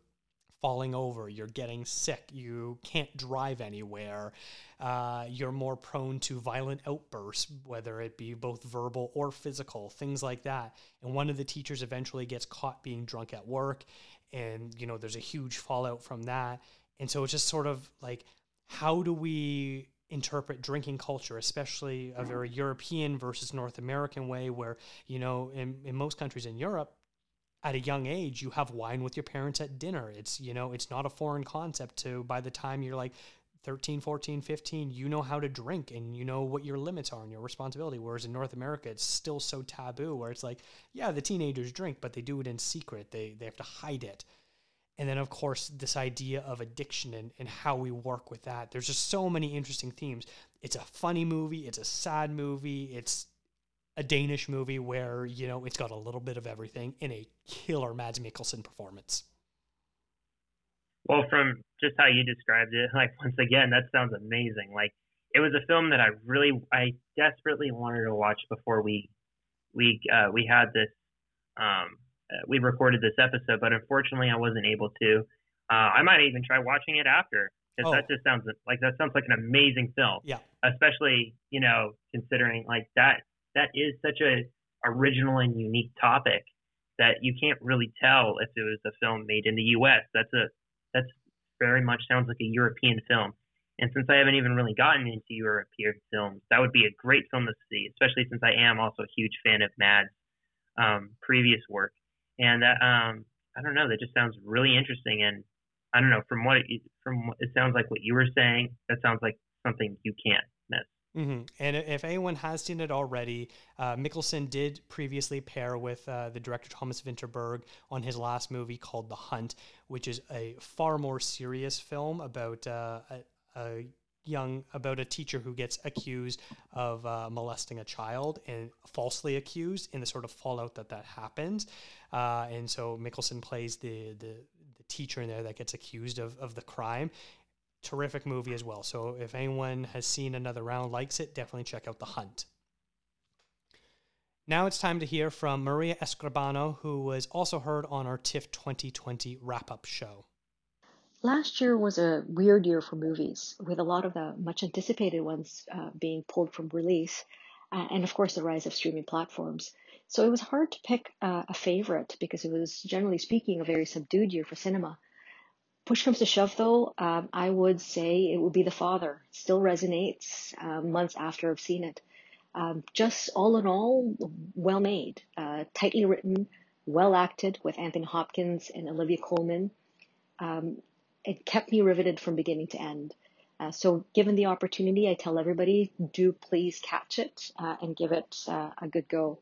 falling over, you're getting sick, you can't drive anywhere, uh, you're more prone to violent outbursts, whether it be both verbal or physical, things like that. And one of the teachers eventually gets caught being drunk at work, and you know there's a huge fallout from that. And so it's just sort of like, how do we interpret drinking culture, especially a very European versus North American way, where, you know, in, in most countries in Europe, at a young age you have wine with your parents at dinner it's you know it's not a foreign concept to by the time you're like 13 14 15 you know how to drink and you know what your limits are and your responsibility. Whereas in north america it's still so taboo where it's like yeah the teenagers drink but they do it in secret. They they have to hide it. And then of course this idea of addiction and, and how we work with that. There's just so many interesting themes. It's a funny movie. It's a sad movie. It's a Danish movie where you know it's got a little bit of everything in a killer Mads Mikkelsen performance. Well, from just how you described it, (laughs) like once again, that sounds amazing. Like it was a film that I really, I desperately wanted to watch before we, we, uh, we had this, um, uh, we recorded this episode, but unfortunately, I wasn't able to. Uh, I might even try watching it after because oh. that just sounds like that sounds like an amazing film. Yeah. Especially, you know, considering like that that is such a original and unique topic that you can't really tell if it was a film made in the U.S. That's a that's very much sounds like a European film. And since I haven't even really gotten into European films, that would be a great film to see, especially since I am also a huge fan of Mad's um, previous work. And that, um, I don't know, that just sounds really interesting. And I don't know, from what it, from it sounds like what you were saying, that sounds like something you can't. Mm-hmm. And if anyone has seen it already, uh, Mikkelsen did previously pair with uh, the director Thomas Vinterberg on his last movie called The Hunt, which is a far more serious film about uh, a, a, young about a teacher who gets accused of uh, molesting a child and falsely accused, in the sort of fallout that that happens. Uh, and so Mikkelsen plays the the the teacher in there that gets accused of, of the crime terrific movie as well. So if anyone has seen another round, likes it, definitely check out The Hunt. Now it's time to hear from Maria Escribano, who was also heard on our TIFF 2020 wrap up show. Last year was a weird year for movies, with a lot of the much anticipated ones uh, being pulled from release, uh, and of course the rise of streaming platforms. So it was hard to pick uh, a favorite because it was, generally speaking, a very subdued year for cinema. Push comes to shove, though, um, I would say it would be The Father. It still resonates um, months after I've seen it. Um, just all in all, well made, uh, tightly written, well acted with Anthony Hopkins and Olivia Colman. Um, it kept me riveted from beginning to end. Uh, so, given the opportunity, I tell everybody do please catch it uh, and give it uh, a good go.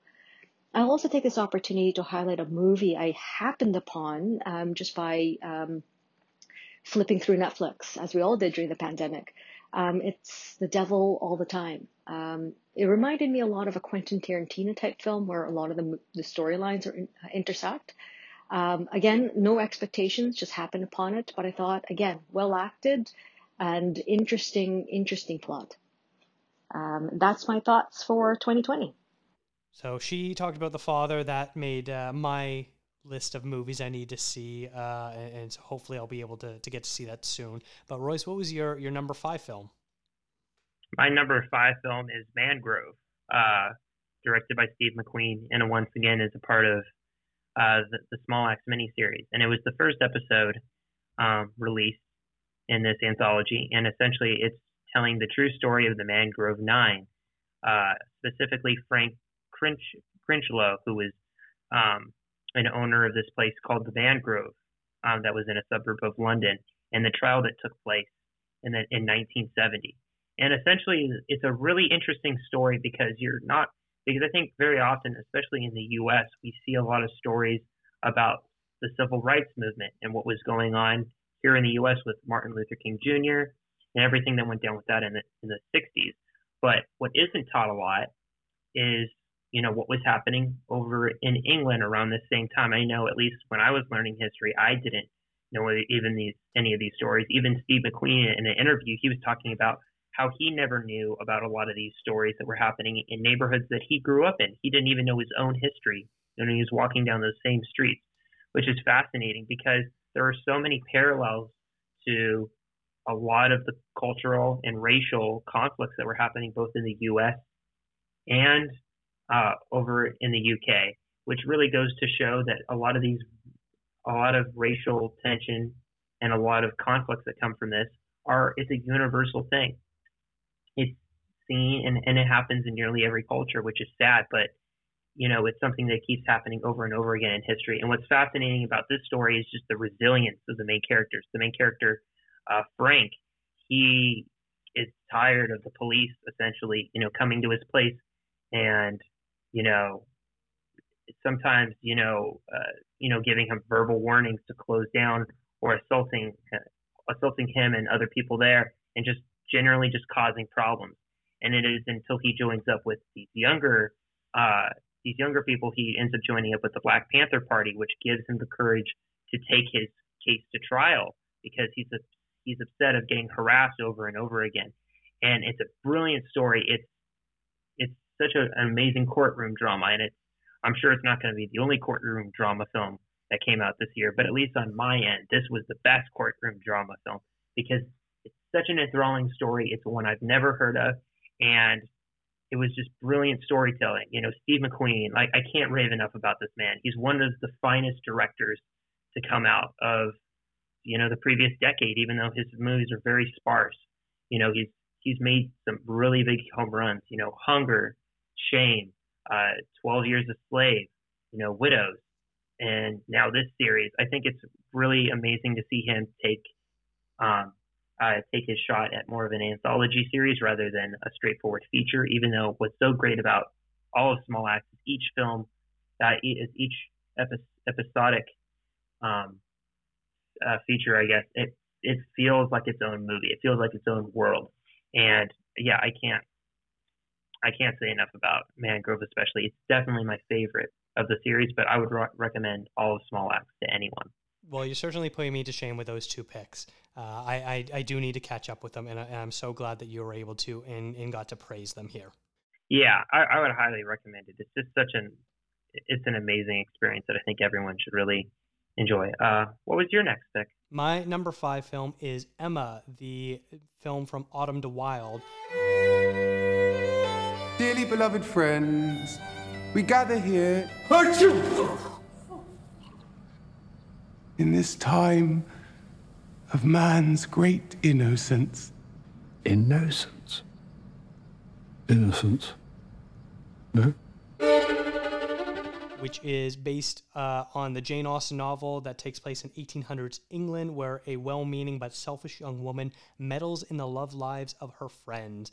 I'll also take this opportunity to highlight a movie I happened upon um, just by um, flipping through Netflix, as we all did during the pandemic. Um, it's the devil all the time. Um, it reminded me a lot of a Quentin Tarantino type film where a lot of the, the storylines are in, uh, intersect. Um, again, no expectations, just happened upon it, but I thought, again, well acted and interesting, interesting plot. Um, that's my thoughts for 2020. So she talked about the father that made uh, my list of movies I need to see, uh, and, and hopefully I'll be able to, to get to see that soon. But Royce, what was your, your number five film? My number five film is Mangrove, uh, directed by Steve McQueen, and once again is a part of uh, the, the Small Axe miniseries. And it was the first episode um, released in this anthology, and essentially it's telling the true story of the Mangrove Nine, uh, specifically Frank Crinch, Crichlow, who was um, an owner of this place called the Mangrove um, that was in a suburb of London, and the trial that took place in, the, in 1970. And essentially, it's a really interesting story because you're not, because I think very often, especially in the US, we see a lot of stories about the civil rights movement and what was going on here in the US with Martin Luther King Jr. and everything that went down with that in the, in the 60s. But what isn't taught a lot is you know what was happening over in England around the same time. I know at least when I was learning history, I didn't know even these any of these stories. Even Steve McQueen in an interview, he was talking about how he never knew about a lot of these stories that were happening in neighborhoods that he grew up in. He didn't even know his own history when he was walking down those same streets, which is fascinating because there are so many parallels to a lot of the cultural and racial conflicts that were happening both in the U.S. and uh, over in the UK, which really goes to show that a lot of these, a lot of racial tension and a lot of conflicts that come from this are it's a universal thing. It's seen and, and it happens in nearly every culture, which is sad, but you know, it's something that keeps happening over and over again in history. And what's fascinating about this story is just the resilience of the main characters. The main character, uh, Frank, he is tired of the police essentially, you know, coming to his place and you know, sometimes, you know, uh, you know, giving him verbal warnings to close down or assaulting, uh, assaulting him and other people there, and just generally just causing problems. And it is until he joins up with these younger, uh, these younger people, he ends up joining up with the Black Panther Party, which gives him the courage to take his case to trial because he's a, he's upset of getting harassed over and over again. And it's a brilliant story. It's such a, an amazing courtroom drama, and it's I'm sure it's not going to be the only courtroom drama film that came out this year, but at least on my end, this was the best courtroom drama film because it's such an enthralling story. It's one I've never heard of, and it was just brilliant storytelling. You know, Steve McQueen, like I can't rave enough about this man. He's one of the finest directors to come out of, you know, the previous decade, even though his movies are very sparse. You know, he's he's made some really big home runs. You know, Hunger, Shame, uh, 12 Years a Slave, you know, Widows, and now this series. I think it's really amazing to see him take um, uh, take his shot at more of an anthology series rather than a straightforward feature. Even though what's so great about all of Small Axe is each film, uh, is each epi- episodic um, uh, feature, I guess it it feels like its own movie. It feels like its own world. And yeah, I can't I can't say enough about Mangrove, especially. It's definitely my favorite of the series, but I would re- recommend all of Small Axe to anyone. Well, you're certainly putting me to shame with those two picks. Uh, I, I, I do need to catch up with them, and, I, am so glad that you were able to and, and got to praise them here. Yeah, I, I would highly recommend it. It's just such an it's an amazing experience that I think everyone should really enjoy. Uh, what was your next pick? My number five film is Emma, the film from Autumn de Wilde. Dearly beloved friends, we gather here in this time of man's great innocence. Innocence? Innocence? No? Which is based uh, on the Jane Austen novel that takes place in 1800s England, where a well meaning but selfish young woman meddles in the love lives of her friends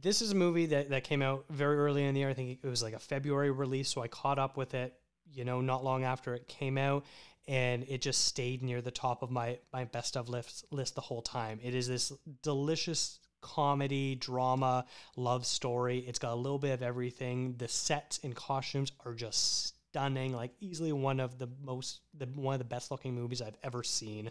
this is a movie that, that came out very early in the year. I think it was like a February release, so I caught up with it, you know, not long after it came out, and it just stayed near the top of my my best of list list the whole time. It is this delicious comedy, drama, love story. It's got a little bit of everything. The sets and costumes are just stunning, like easily one of the most the one of the best looking movies I've ever seen.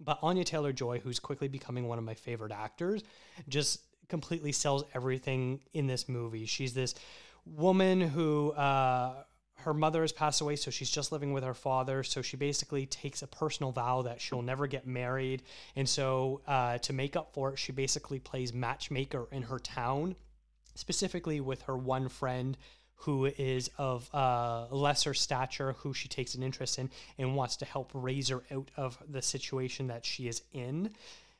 But Anya Taylor Joy, who's quickly becoming one of my favorite actors, just completely sells everything in this movie. She's this woman who uh, her mother has passed away, so she's just living with her father. So she basically takes a personal vow that she'll never get married. And so uh, to make up for it, she basically plays matchmaker in her town, specifically with her one friend who is of uh, lesser stature, who she takes an interest in and wants to help raise her out of the situation that she is in.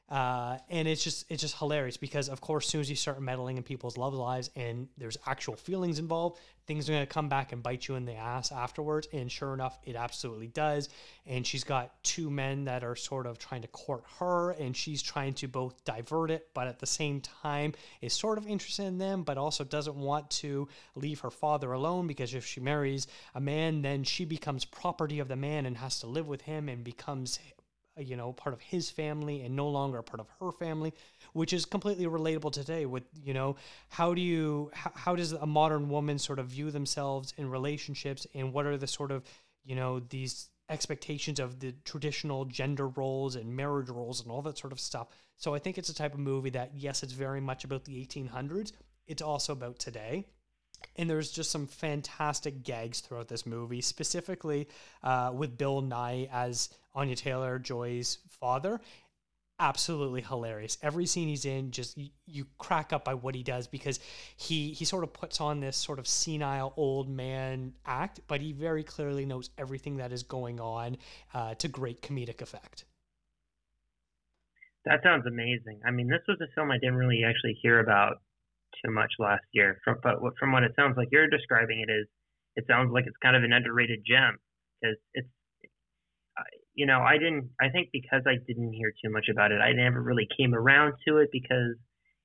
Uh, and it's just it's just hilarious because of course as soon as you start meddling in people's love lives and there's actual feelings involved things are going to come back and bite you in the ass afterwards. And sure enough it absolutely does. And she's got two men that are sort of trying to court her and she's trying to both divert it but at the same time is sort of interested in them but also doesn't want to leave her father alone because if she marries a man then she becomes property of the man and has to live with him and becomes you know part of his family and no longer a part of her family which is completely relatable today with you know how do you how, how does a modern woman sort of view themselves in relationships and what are the sort of you know these expectations of the traditional gender roles and marriage roles and all that sort of stuff? So i think it's a type of movie that yes it's very much about the 1800s it's also about today. And there's just some fantastic gags throughout this movie, specifically uh, with Bill Nighy as Anya Taylor Joy's father. Absolutely hilarious. Every scene he's in, just you, you, crack up by what he does because he he sort of puts on this sort of senile old man act, but he very clearly knows everything that is going on uh, to great comedic effect. That sounds amazing. I mean, this was a film I didn't really actually hear about too much last year. From but from what it sounds like you're describing it is, it sounds like it's kind of an underrated gem because it's, you know, I didn't. I think because I didn't hear too much about it, I never really came around to it because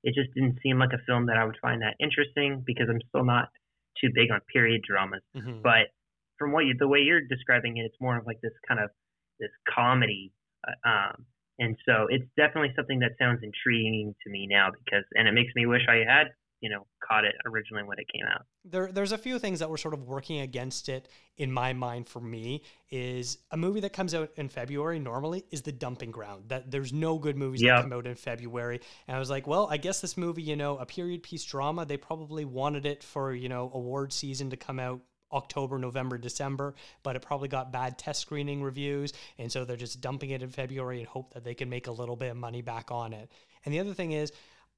it just didn't seem like a film that I would find that interesting because I'm still not too big on period dramas. Mm-hmm. But from what you, the way you're describing it, it's more of like this kind of this comedy. Uh, um, and so it's definitely something that sounds intriguing to me now because, and it makes me wish I had you know caught it originally when it came out. There, there's a few things that were sort of working against it in my mind. For me, is a movie that comes out in February normally is the dumping ground. That there's no good movies yep. that come out in February, and I was like, well, I guess this movie, you know, a period piece drama. They probably wanted it for you know award season to come out October, November, December, but it probably got bad test screening reviews. And so they're just dumping it in February and hope that they can make a little bit of money back on it. And the other thing is,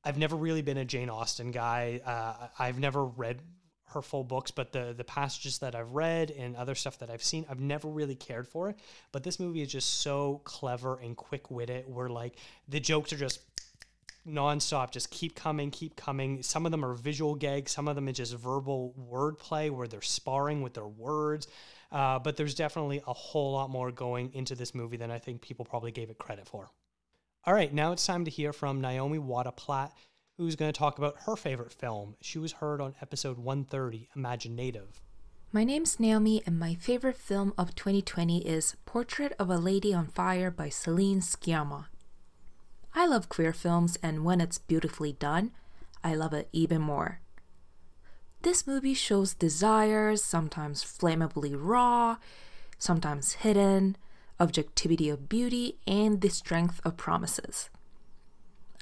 I've never really been a Jane Austen guy. Uh, I've never read her full books, but the the passages that I've read and other stuff that I've seen, I've never really cared for it. But this movie is just so clever and quick witted. Where like the jokes are just nonstop, just keep coming, keep coming. Some of them are visual gags, some of them is just verbal wordplay where they're sparring with their words. Uh, but there's definitely a whole lot more going into this movie than I think people probably gave it credit for. All right, now it's time to hear from Naomi Wada Platt, who's going to talk about her favorite film. She was heard on episode 130, Imaginative. My name's Naomi, and my favorite film of 2020 is Portrait of a Lady on Fire by Celine Sciamma. I love queer films, and when it's beautifully done, I love it even more. This movie shows desires, sometimes flammably raw, sometimes hidden, objectivity of beauty, and the strength of promises.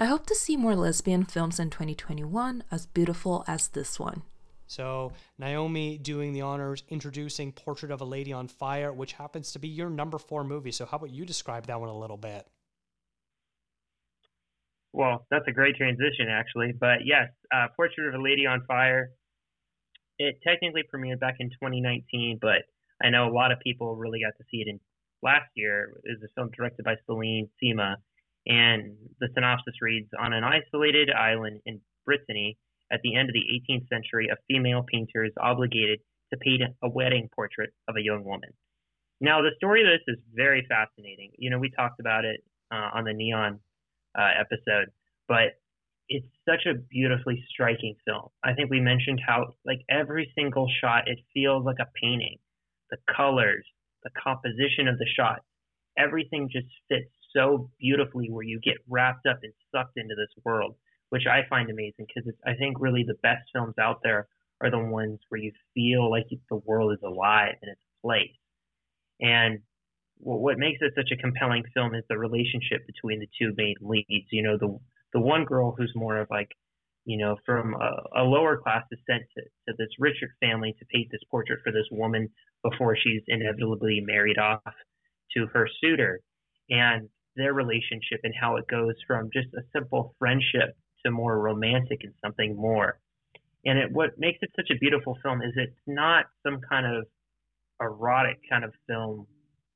I hope to see more lesbian films in 2021 as beautiful as this one. So, Naomi doing the honors, introducing Portrait of a Lady on Fire, which happens to be your number four movie. So, how about you describe that one a little bit? Well, that's a great transition, actually. But yes, uh, Portrait of a Lady on Fire. It technically premiered back in 2019, but I know a lot of people really got to see it in last year is a film directed by Celine Sciamma, and the synopsis reads: On an isolated island in Brittany at the end of the 18th century, a female painter is obligated to paint a wedding portrait of a young woman. Now, the story of this is very fascinating. You know, we talked about it uh, on the Neon uh, episode, but it's such a beautifully striking film. I think we mentioned how, like, every single shot, it feels like a painting. The colors, the composition of the shot, everything just fits so beautifully where you get wrapped up and sucked into this world, which I find amazing because I think really the best films out there are the ones where you feel like the world is alive and its a place. And what makes it such a compelling film is the relationship between the two main leads. You know, the the one girl who's more of like you know, from a, a lower class descent to, to this richer family to paint this portrait for this woman before she's inevitably married off to her suitor, and their relationship and how it goes from just a simple friendship to more romantic and something more. And it, what makes it such a beautiful film is it's not some kind of erotic kind of film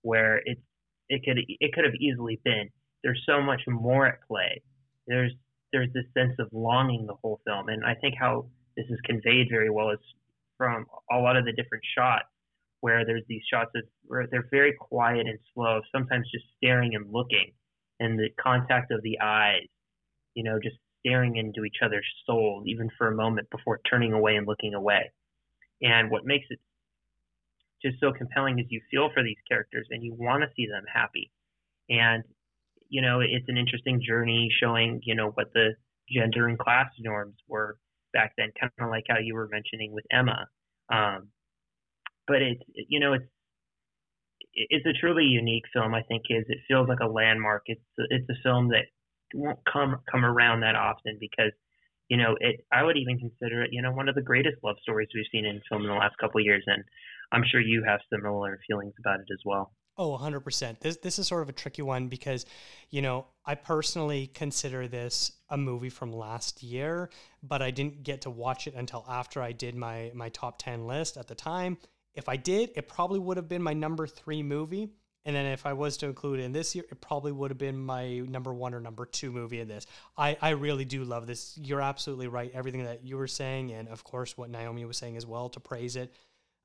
where it's it could it could have easily been. There's so much more at play. There's there's this sense of longing the whole film, and I think how this is conveyed very well is from a lot of the different shots where there's these shots of where they're very quiet and slow, sometimes just staring and looking, and the contact of the eyes, you know, just staring into each other's soul even for a moment before turning away and looking away. And what makes it just so compelling is you feel for these characters and you want to see them happy. And you know, it's an interesting journey showing, you know, what the gender and class norms were back then, kind of like how you were mentioning with Emma. Um, but it's, you know, it's, it's a truly unique film. I think is it feels like a landmark. It's it's a film that won't come come around that often because you know it. I would even consider it you know one of the greatest love stories we've seen in film in the last couple of years, and I'm sure you have similar feelings about it as well. Oh, 100%. This this is sort of a tricky one because, you know, I personally consider this a movie from last year, but I didn't get to watch it until after I did my my top 10 list at the time. If I did, it probably would have been my number 3 movie. And then if I was to include it in this year, it probably would have been my number 1 or number 2 movie in this. I I really do love this. You're absolutely right. Everything that you were saying and of course what Naomi was saying as well to praise it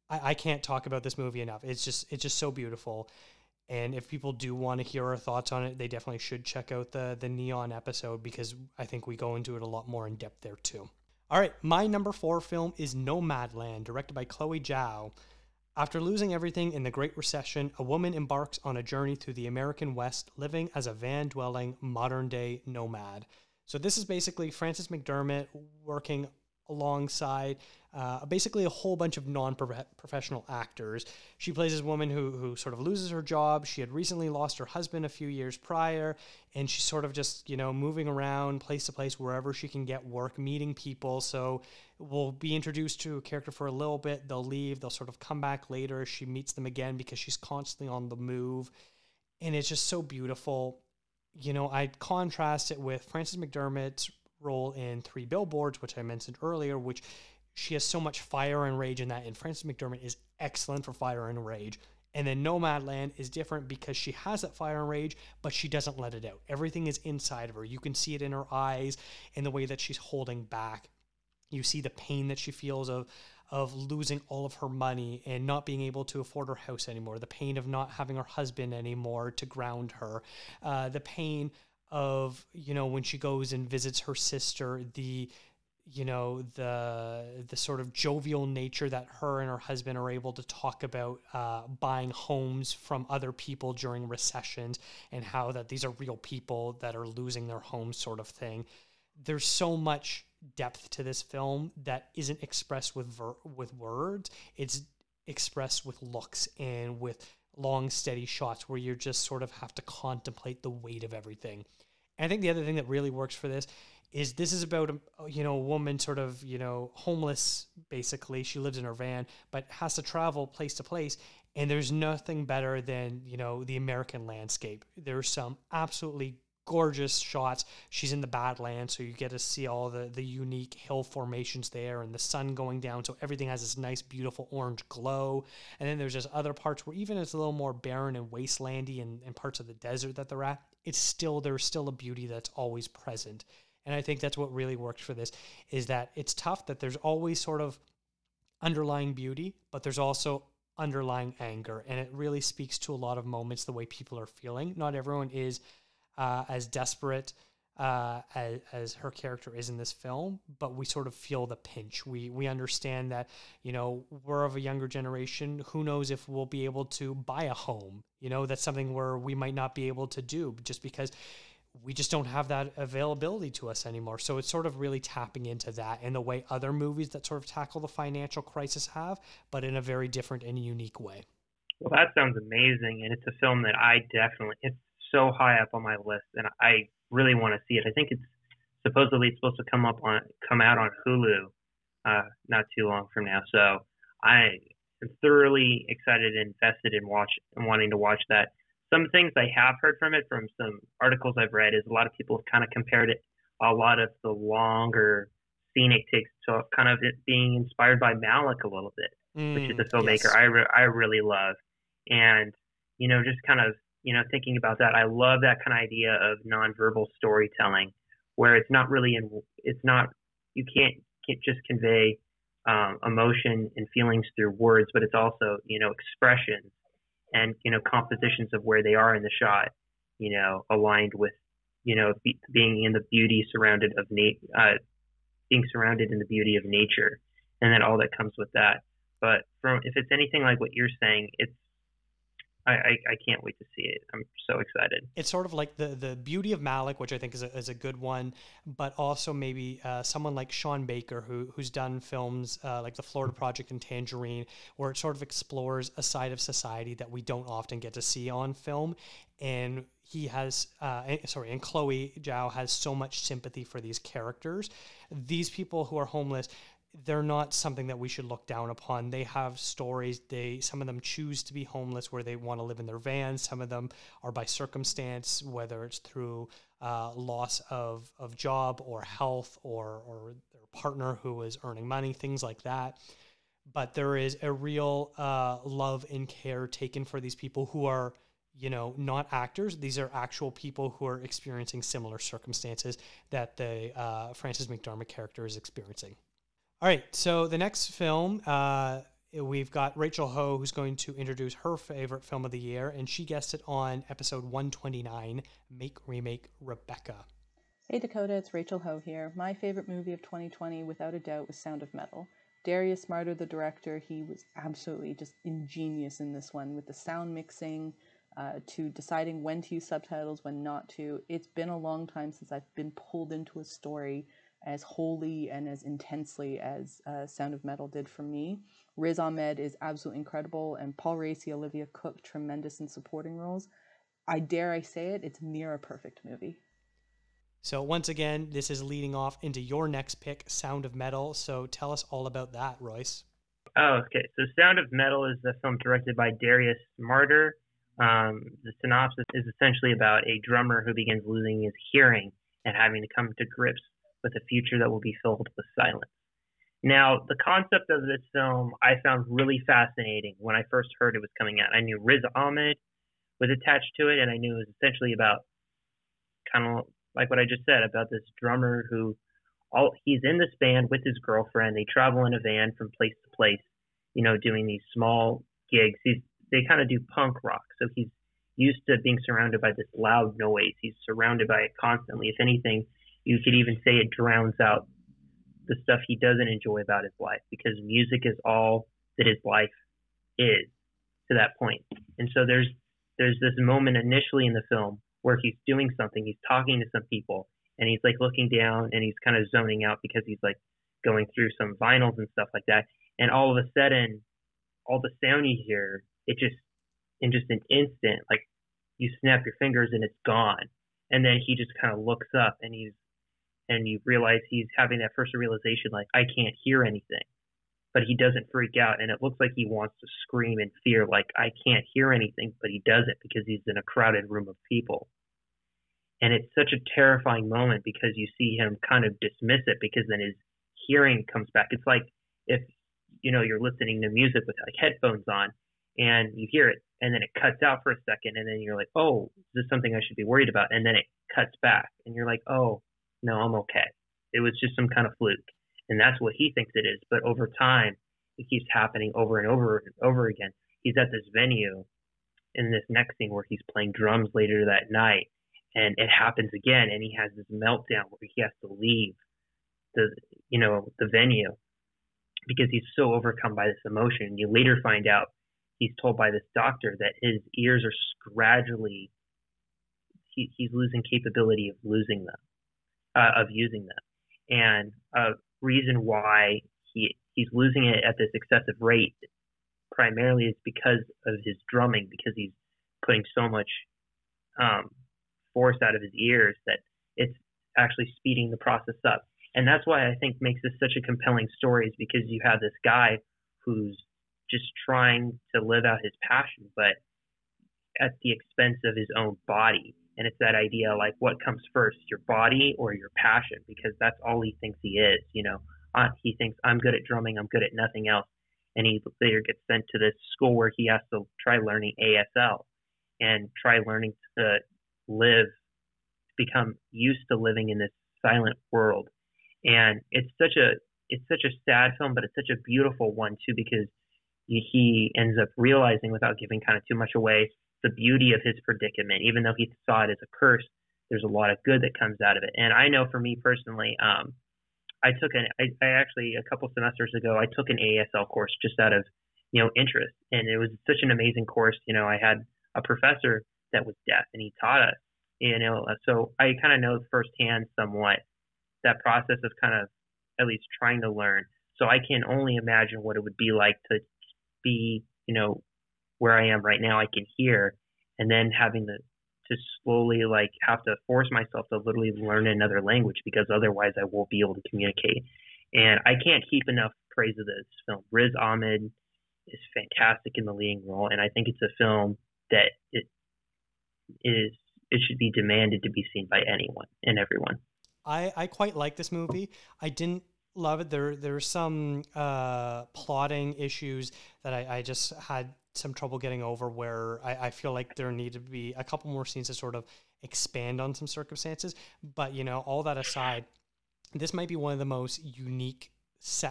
I, I can't talk about this movie enough. It's just it's just so beautiful. And if people do want to hear our thoughts on it, they definitely should check out the the Neon episode because I think we go into it a lot more in depth there too. All right, my number four film is Nomadland, directed by Chloe Zhao. After losing everything in the Great Recession, a woman embarks on a journey through the American West, living as a van dwelling modern day nomad. So, this is basically Frances McDormand working alongside uh, basically a whole bunch of non-professional actors. She plays this woman who who sort of loses her job. She had recently lost her husband a few years prior, and she's sort of just you know moving around place to place wherever she can get work, meeting people. So we'll be introduced to a character for a little bit. They'll leave. They'll sort of come back later. She meets them again because she's constantly on the move, and it's just so beautiful. You know, I contrast it with Frances McDormand's role in Three Billboards, which I mentioned earlier, which she has so much fire and rage in that. And Frances McDormand is excellent for fire and rage. And then Nomadland is different because she has that fire and rage, but she doesn't let it out. Everything is inside of her. You can see it in her eyes, in the way that she's holding back. You see the pain that she feels of of losing all of her money and not being able to afford her house anymore. The pain of not having her husband anymore to ground her. Uh, the pain of you know when she goes and visits her sister. The you know the the sort of jovial nature that her and her husband are able to talk about uh, buying homes from other people during recessions and how that these are real people that are losing their homes sort of thing there's so much depth to this film that isn't expressed with ver- with words it's expressed with looks and with long steady shots where you just sort of have to contemplate the weight of everything and i think the other thing that really works for this is this is about a you know a woman sort of you know homeless basically. She lives in her van but has to travel place to place and there's nothing better than you know the american landscape. There's some absolutely gorgeous shots. She's in the badlands so you get to see all the the unique hill formations there and the sun going down so everything has this nice beautiful orange glow. And then there's just other parts where even it's a little more barren and wastelandy and, and parts of the desert that they're at it's still there's still a beauty that's always present and I think that's what really works for this is that it's tough that there's always sort of underlying beauty, but there's also underlying anger. And it really speaks to a lot of moments the way people are feeling. Not everyone is uh, as desperate uh, as, as her character is in this film, but we sort of feel the pinch. We we understand that you know we're of a younger generation. Who knows if we'll be able to buy a home? You know that's something where we might not be able to do just because we just don't have that availability to us anymore. So it's sort of really tapping into that in the way other movies that sort of tackle the financial crisis have, but in a very different and unique way. Well, that sounds amazing, and it's a film that I definitely it's so high up on my list, and I really want to see it. I think it's supposedly it's supposed to come up on come out on Hulu uh, not too long from now. So I am thoroughly excited and invested in watch and wanting to watch that. Some things I have heard from it from some articles I've read is a lot of people have kind of compared it a lot of the longer scenic takes to kind of it being inspired by Malick a little bit, mm, which is a filmmaker yes. I re- I really love, and you know just kind of you know thinking about that, I love that kind of idea of nonverbal storytelling, where it's not really in it's not you can't can't just convey um, emotion and feelings through words, but it's also you know expressions and you know compositions of where they are in the shot, you know aligned with you know be, being in the beauty surrounded of na- uh, being surrounded in the beauty of nature, and then all that comes with that. But from if it's anything like what you're saying, it's I, I, I, can't wait to see it. I'm so excited. It's sort of like the the beauty of Malick, which I think is a, is a good one, but also maybe uh, someone like Sean Baker, who who's done films uh, like The Florida Project and Tangerine, where it sort of explores a side of society that we don't often get to see on film, and he has uh, sorry, and Chloe Zhao has so much sympathy for these characters. These people who are homeless, they're not something that we should look down upon. They have stories. They some of them choose to be homeless where they want to live in their vans. Some of them are by circumstance, whether it's through uh, loss of, of job or health or or their partner who is earning money, things like that. But there is a real uh, love and care taken for these people who are you know, not actors. These are actual people who are experiencing similar circumstances that the uh, Frances McDormand character is experiencing. All right, so the next film, uh, we've got Rachel Ho, who's going to introduce her favorite film of the year, and she guessed it on episode 129 Make Remake Rebecca. Hey Dakota, it's Rachel Ho here. My favorite movie of 2020, without a doubt, was Sound of Metal. Darius Marder, the director, he was absolutely just ingenious in this one with the sound mixing, uh, to deciding when to use subtitles, when not to. It's been a long time since I've been pulled into a story as wholly and as intensely as uh, Sound of Metal did for me. Riz Ahmed is absolutely incredible, and Paul Raci, Olivia Cooke, tremendous in supporting roles. I dare I say it, it's near a perfect movie. So once again, this is leading off into your next pick, Sound of Metal. So tell us all about that, Royce. Oh, okay. So Sound of Metal is a film directed by Darius Marder um, the synopsis is essentially about a drummer who begins losing his hearing and having to come to grips with a future that will be filled with silence. Now, the concept of this film I found really fascinating when I first heard it was coming out. I knew Riz Ahmed was attached to it, and I knew it was essentially about kind of like what I just said about this drummer who all he's in this band with his girlfriend. They travel in a van from place to place, you know, doing these small gigs. He's they kind of do punk rock. So he's used to being surrounded by this loud noise. He's surrounded by it constantly. If anything, you could even say it drowns out the stuff he doesn't enjoy about his life because music is all that his life is to that point. And so there's there's this moment initially in the film where he's doing something, he's talking to some people, and he's like looking down and he's kind of zoning out because he's like going through some vinyls and stuff like that. And all of a sudden, all the sound you hear it just in just an instant, like you snap your fingers and it's gone. And then he just kind of looks up and he's and you realize he's having that first realization like I can't hear anything. But he doesn't freak out and it looks like he wants to scream in fear like I can't hear anything, but he doesn't because he's in a crowded room of people. And it's such a terrifying moment because you see him kind of dismiss it because then his hearing comes back. It's like if you know you're listening to music with like headphones on and you hear it and then it cuts out for a second and then you're like oh is this something i should be worried about and then it cuts back and you're like oh no i'm okay. It was just some kind of fluke. And that's what he thinks it is. But over time it keeps happening over and over and over again. He's at this venue in this next thing where he's playing drums later that night. And it happens again. And he has this meltdown where he has to leave the you know the venue because he's so overcome by this emotion. And you later find out he's told by this doctor that his ears are gradually he, he's losing capability of losing them, uh, of using them, and a reason why he he's losing it at this excessive rate primarily is because of his drumming because he's putting so much um, force out of his ears that it's actually speeding the process up. And that's why I think makes this such a compelling story is because you have this guy who's just trying to live out his passion, but at the expense of his own body. And it's that idea like what comes first, your body or your passion? Because that's all he thinks he is. You know, uh, he thinks I'm good at drumming, I'm good at nothing else. And he later gets sent to this school where he has to try learning ASL and try learning to live, become used to living in this silent world. And it's such a it's such a sad film, but it's such a beautiful one too because he ends up realizing without giving kind of too much away the beauty of his predicament. Even though he saw it as a curse, there's a lot of good that comes out of it. And I know for me personally, um, I took an I, I actually a couple semesters ago I took an ASL course just out of you know interest, and it was such an amazing course. You know, I had a professor that was deaf, and he taught us. You know, so I kind of know firsthand somewhat that process of kind of at least trying to learn. So I can only imagine what it would be like to be, you know, where I am right now. I can hear, and then having to to slowly like have to force myself to literally learn another language because otherwise I won't be able to communicate. And I can't keep enough praise of this film. Riz Ahmed is fantastic in the leading role, and I think it's a film that it is it should be demanded to be seen by anyone and everyone. I, I quite like this movie. I didn't love it. There there's some uh, plotting issues that I, I just had some trouble getting over where I, I feel like there need to be a couple more scenes to sort of expand on some circumstances. But you know, all that aside, this might be one of the most unique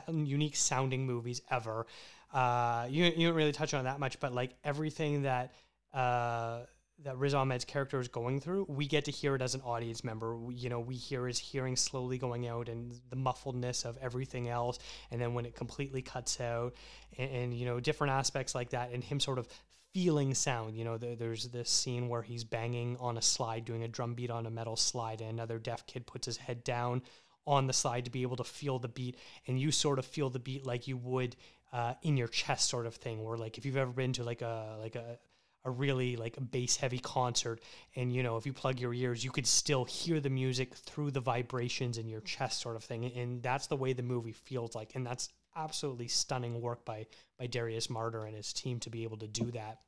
unique sounding movies ever. Uh, you you don't really touch on that much, but like everything that uh, that Riz Ahmed's character is going through, we get to hear it as an audience member. We, you know, we hear his hearing slowly going out and the muffledness of everything else, and then when it completely cuts out, and, and you know, different aspects like that, and him sort of feeling sound. You know, there, there's this scene where he's banging on a slide, doing a drum beat on a metal slide, and another deaf kid puts his head down on the slide to be able to feel the beat, and you sort of feel the beat like you would uh, in your chest, sort of thing. Where like if you've ever been to like a like a a really like a bass heavy concert and you know if you plug your ears you could still hear the music through the vibrations in your chest sort of thing and that's the way the movie feels like and that's absolutely stunning work by by Darius Marder and his team to be able to do that.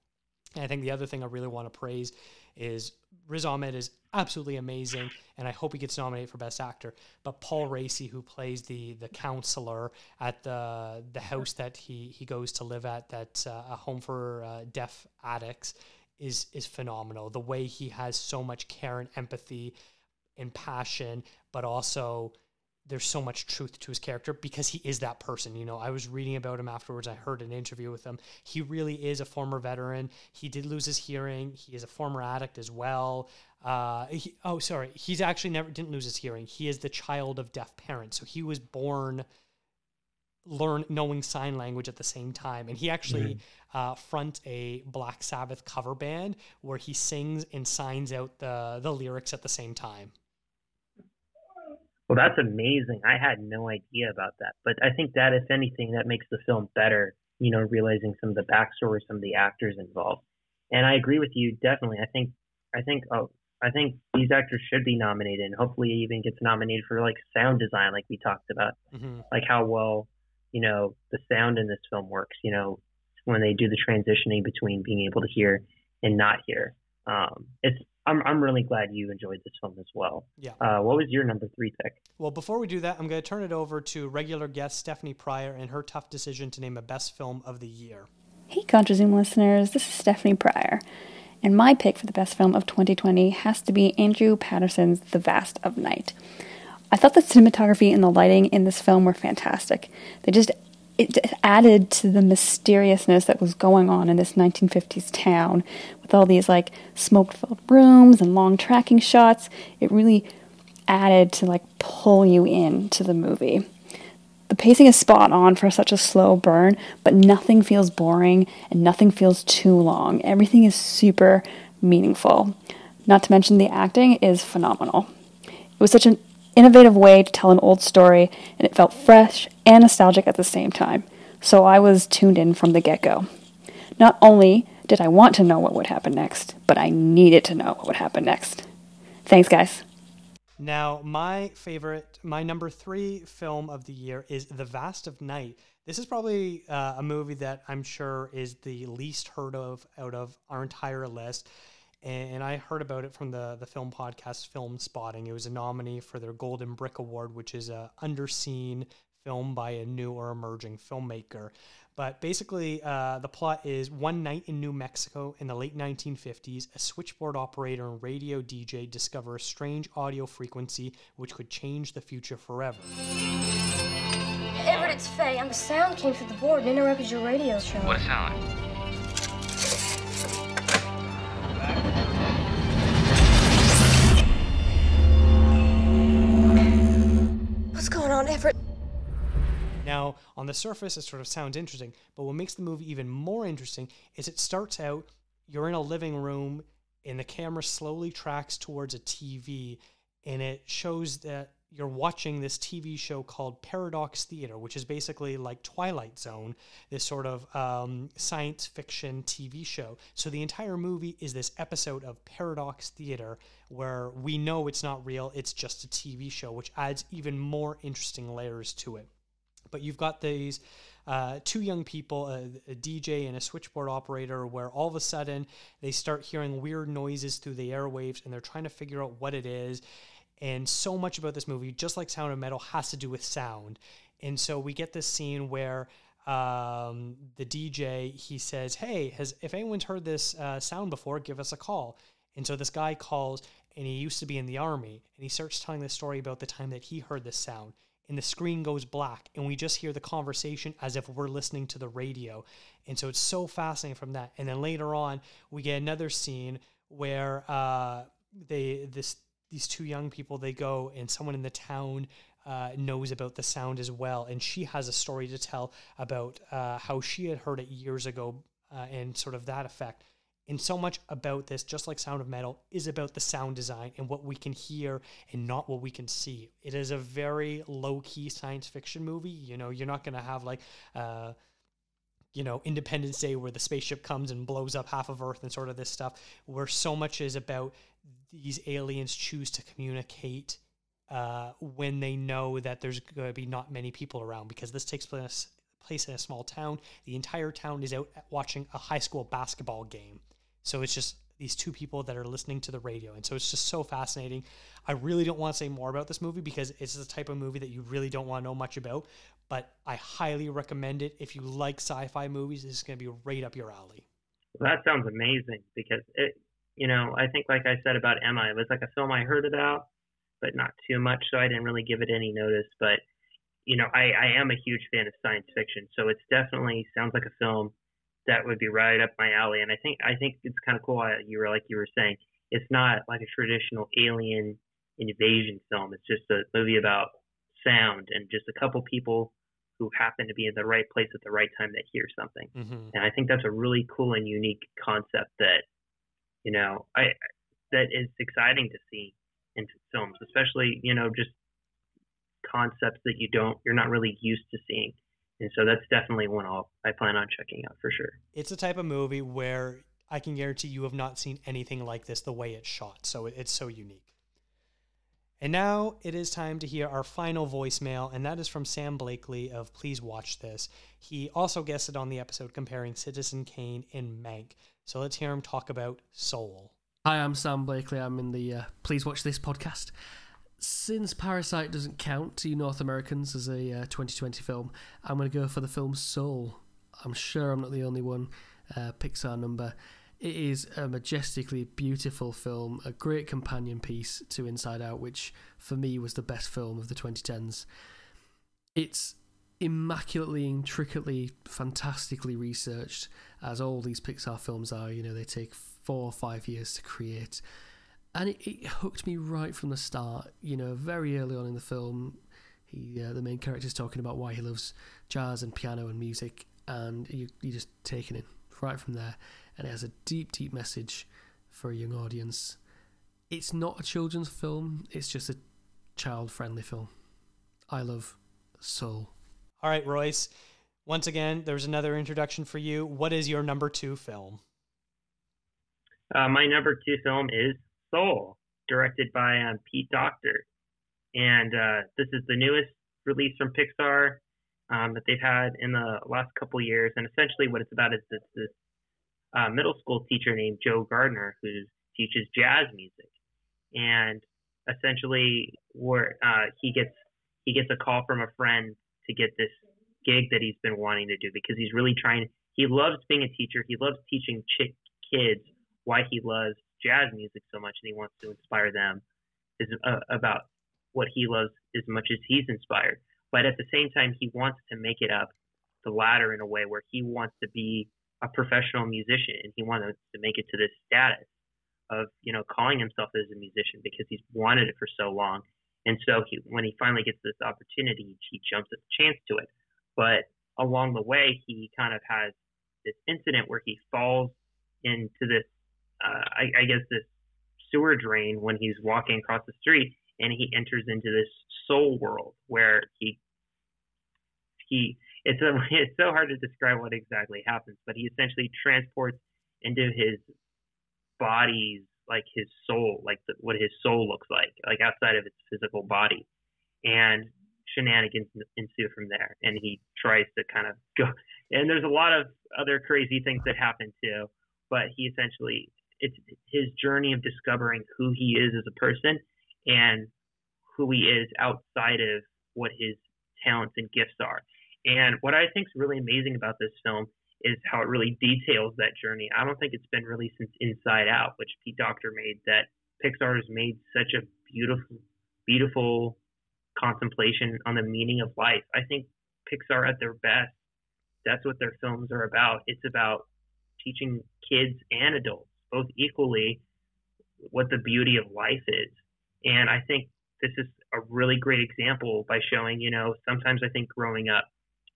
And I think the other thing I really want to praise is Riz Ahmed is absolutely amazing, and I hope he gets nominated for Best Actor. But Paul Raci, who plays the the counselor at the the house that he he goes to live at, that's uh, a home for uh, deaf addicts, is is phenomenal. The way he has so much care and empathy and passion, but also there's so much truth to his character because he is that person. You know, I was reading about him afterwards. I heard an interview with him. He really is a former veteran. He did lose his hearing. He is a former addict as well. Uh, he, oh, sorry, he's actually never didn't lose his hearing. He is the child of deaf parents, so he was born learn knowing sign language at the same time and he actually mm-hmm. uh, front a black sabbath cover band where he sings and signs out the the lyrics at the same time well, that's amazing. I had no idea about that. But I think that, if anything, that makes the film better, you know, realizing some of the backstory, some of the actors involved. And I agree with you, definitely. I think, I think, oh, I think these actors should be nominated, and hopefully even gets nominated for like sound design, like we talked about, mm-hmm. like how well, you know, the sound in this film works. You know, when they do the transitioning between being able to hear and not hear. Um, it's I'm I'm really glad you enjoyed this film as well. Yeah. Uh, what was your number three pick? Well, before we do that, I'm going to turn it over to regular guest Stephanie Pryor and her tough decision to name a best film of the year. Hey, ContraZoom listeners, this is Stephanie Pryor, and my pick for the best film of 2020 has to be Andrew Patterson's The Vast of Night. I thought the cinematography and the lighting in this film were fantastic. They just it added to the mysteriousness that was going on in this 1950s town with all these like smoke filled rooms and long tracking shots. It really added to like pull you in to the movie. The pacing is spot on for such a slow burn, but nothing feels boring and nothing feels too long. Everything is super meaningful. Not to mention the acting is phenomenal. It was such an innovative way to tell an old story, and it felt fresh and nostalgic at the same time. So I was tuned in from the get go. Not only did I want to know what would happen next, but I needed to know what would happen next. Thanks, guys. Now, my favorite, my number three film of the year is The Vast of Night. This is probably uh, a movie that I'm sure is the least heard of out of our entire list. And, and I heard about it from the, the film podcast Filmspotting. It was a nominee for their Golden Brick Award, which is a underseen film by a new or emerging filmmaker. But basically, uh, the plot is one night in New Mexico in the late 1950s, a switchboard operator and radio DJ discover a strange audio frequency which could change the future forever. Everett, it's Faye. And the sound came through the board and interrupted your radio show. What sound? On? Now, on the surface, it sort of sounds interesting, but what makes the movie even more interesting is it starts out, you're in a living room, and the camera slowly tracks towards a TV, and it shows that you're watching this TV show called Paradox Theater, which is basically like Twilight Zone, this sort of um, science fiction TV show. So the entire movie is this episode of Paradox Theater where we know it's not real, it's just a TV show, which adds even more interesting layers to it. But you've got these uh, two young people, a, a, DJ and a switchboard operator, where all of a sudden they start hearing weird noises through the airwaves and they're trying to figure out what it is. And so much about this movie, just like Sound of Metal, has to do with sound. And so we get this scene where um, the DJ he says, "Hey, has if anyone's heard this uh, sound before, give us a call." And so this guy calls, and he used to be in the army, and he starts telling the story about the time that he heard this sound. And the screen goes black, and we just hear the conversation as if we're listening to the radio. And so it's so fascinating from that. And then later on, we get another scene where uh, they this these two young people they go and someone in the town uh, knows about the sound as well. And she has a story to tell about uh, how she had heard it years ago uh, and sort of that effect. And so much about this just like sound of metal is about the sound design and what we can hear and not what we can see. It is a very low-key science fiction movie. You know you're not going to have like uh, you know, Independence Day where the spaceship comes and blows up half of Earth and sort of this stuff, where so much is about these aliens choose to communicate uh, when they know that there's going to be not many people around because this takes place place in a small town. The entire town is out watching a high school basketball game. So it's just these two people that are listening to the radio. And so it's just so fascinating. I really don't want to say more about this movie because it's the type of movie that you really don't want to know much about, but I highly recommend it. If you like sci fi movies, this is going to be right up your alley. That sounds amazing because it, you know, I think, like I said about Emma, it was like a film I heard about, but not too much, so I didn't really give it any notice. But, you know, I, I am a huge fan of science fiction, so it's definitely sounds like a film that would be right up my alley. And I think I think it's kind of cool. Uh, you were like you were saying, it's not like a traditional alien invasion film. It's just a movie about sound and just a couple people who happen to be in the right place at the right time that hear something. Mm-hmm. And I think that's a really cool and unique concept that you know I that is exciting to see in films, especially you know just concepts that you don't you're not really used to seeing. And so that's definitely one I'll, I plan on checking out for sure. It's a type of movie where I can guarantee you have not seen anything like this the way it's shot. So it's so unique. And now it is time to hear our final voicemail, and that is from Sam Blakely of Please Watch This. He also guested on the episode comparing Citizen Kane and Mank. So let's hear him talk about Soul. Hi, I'm Sam Blakely. I'm in the uh, Please Watch This podcast. Since Parasite doesn't count to you North Americans as a uh, 2020 film, I'm going to go for the film Soul. I'm sure I'm not the only one. Uh, Pixar number. It is a majestically beautiful film, a great companion piece to Inside Out, which for me was the best film of the 2010s. It's immaculately, intricately, fantastically researched, as all these Pixar films are. You know, they take four or five years to create. And it, it hooked me right from the start. You know, very early on in the film, he, uh, the main character is talking about why he loves jazz and piano and music, and you, you just taken it right from there and it has a deep, deep message for a young audience. It's not a children's film, it's just a child friendly film. I love Soul. All right, Royce. Once again, there's another introduction for you. What is your number two film? Uh, my number two film is Soul. directed by um, Pete Docter, and uh, this is the newest release from Pixar um, that they've had in the last couple years. And essentially, what it's about is this, this uh, middle school teacher named Joe Gardner who teaches jazz music, and essentially, where uh, he gets he gets a call from a friend to get this gig that he's been wanting to do because he's really trying. He loves being a teacher. He loves teaching kids why he loves jazz music so much, and he wants to inspire them is uh, about what he loves as much as he's inspired. But at the same time, he wants to make it up the ladder in a way where he wants to be a professional musician and he wants to make it to this status of you know calling himself as a musician because he's wanted it for so long. And so he, when he finally gets this opportunity, he jumps at the chance to it. But along the way, he kind of has this incident where he falls into this, uh, I, I guess, this sewer drain when he's walking across the street, and he enters into this soul world where he he it's a, (laughs) it's so hard to describe what exactly happens, but he essentially transports into his body's like his soul, like the, what his soul looks like, like outside of its physical body, and shenanigans ensue from there. And he tries to kind of go, (laughs) and there's a lot of other crazy things that happen too. But he essentially, it's his journey of discovering who he is as a person and who he is outside of what his talents and gifts are. And what I think is really amazing about this film is how it really details that journey. I don't think it's been released since Inside Out, which Pete Docter made. That Pixar has made such a beautiful, beautiful contemplation on the meaning of life. I think Pixar at their best, that's what their films are about. It's about teaching kids and adults both equally what the beauty of life is. And I think this is a really great example by showing, you know, sometimes I think growing up,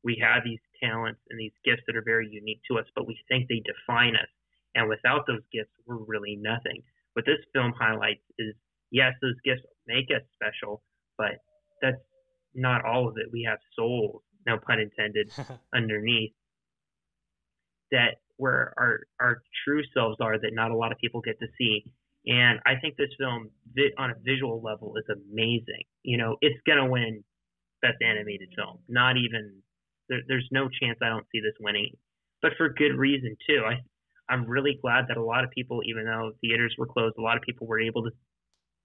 we have these talents and these gifts that are very unique to us, but we think they define us. And without those gifts, we're really nothing. What this film highlights is yes, those gifts make us special, but that's not all of it. We have souls, no pun intended, (laughs) underneath that where our our true selves are that not a lot of people get to see. And I think this film, on a visual level, is amazing. You know, it's gonna win best animated film. Not even there, there's no chance I don't see this winning, but for good reason too. I I'm really glad that a lot of people, even though theaters were closed, a lot of people were able to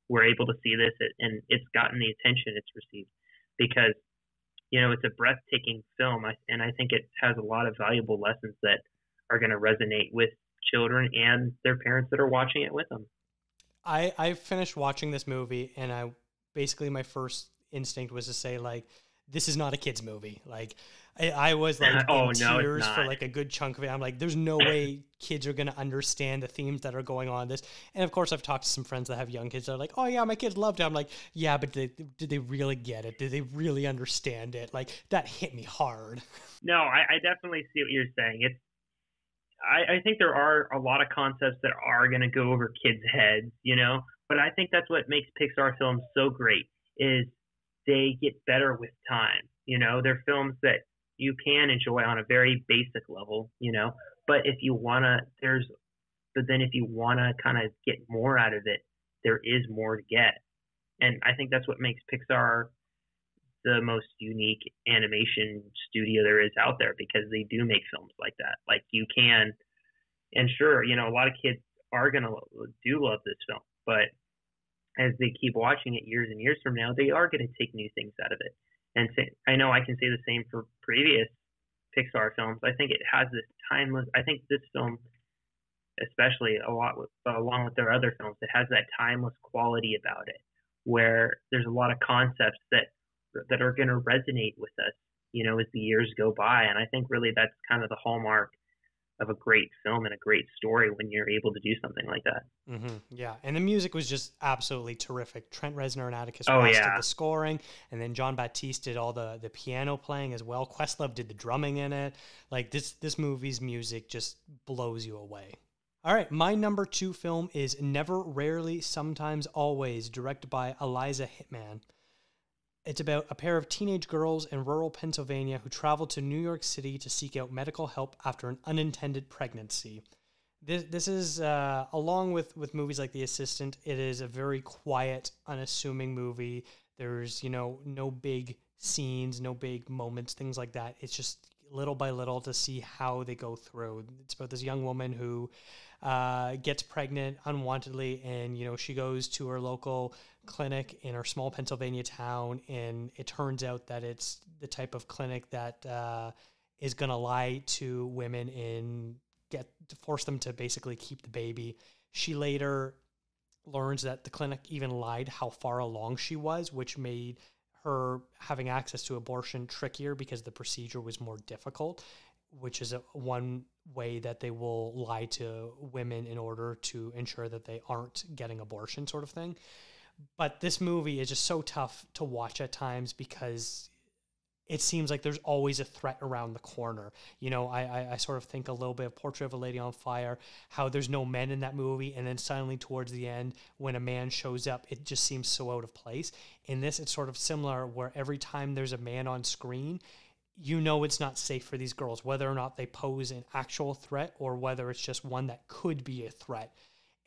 were able to see this, and it's gotten the attention it's received because you know it's a breathtaking film, and I think it has a lot of valuable lessons that are going to resonate with children and their parents that are watching it with them. I I finished watching this movie, and I basically my first instinct was to say like this is not a kids movie. Like I, I was like (laughs) oh, in no, tears for like a good chunk of it. I'm like, there's no way kids are gonna understand the themes that are going on in this. And of course, I've talked to some friends that have young kids. They're like, oh yeah, my kids loved it. I'm like, yeah, but did they, did they really get it? Did they really understand it? Like that hit me hard. No, I, I definitely see what you're saying. It's I, I think there are a lot of concepts that are going to go over kids' heads, you know. But I think that's what makes Pixar films so great is they get better with time. You know, they're films that you can enjoy on a very basic level, you know. But if you wanna, there's, but then if you wanna kind of get more out of it, there is more to get. And I think that's what makes Pixar the most unique animation studio there is out there because they do make films like that. Like you can, and sure, you know, a lot of kids are gonna do love this film, but as they keep watching it years and years from now, they are to take new things out of it. And say, I know I can say the same for previous Pixar films. I think it has this timeless. I think this film, especially a lot with, along with their other films, it has that timeless quality about it, where there's a lot of concepts that that are going to resonate with us, you know, as the years go by. And I think really that's kind of the hallmark of a great film and a great story when you're able to do something like that. Mm-hmm. Yeah, and the music was just absolutely terrific. Trent Reznor and Atticus oh, Ross yeah. did the scoring, and then Jon Batiste did all the the piano playing as well. Questlove did the drumming in it. Like this this movie's music just blows you away. All right, my number two film is Never, Rarely, Sometimes, Always, directed by Eliza Hittman. It's about a pair of teenage girls in rural Pennsylvania who travel to New York City to seek out medical help after an unintended pregnancy. this this is uh, along with with movies like The Assistant. It is a very quiet, unassuming movie. There's you know no big scenes, no big moments, things like that. It's just little by little to see how they go through. It's about this young woman who uh, gets pregnant unwantedly, and you know she goes to her local clinic in our small Pennsylvania town, and it turns out that it's the type of clinic that uh, is going to lie to women and get to force them to basically keep the baby. She later learns that the clinic even lied how far along she was, which made her having access to abortion trickier because the procedure was more difficult, which is a, one way that they will lie to women in order to ensure that they aren't getting abortion, sort of thing. But this movie is just so tough to watch at times because it seems like there's always a threat around the corner. You know, I, I, I, sort of think a little bit of Portrait of a Lady on Fire, how there's no men in that movie, and then suddenly towards the end, when a man shows up, it just seems so out of place. In this, it's sort of similar, where every time there's a man on screen, you know it's not safe for these girls, whether or not they pose an actual threat or whether it's just one that could be a threat.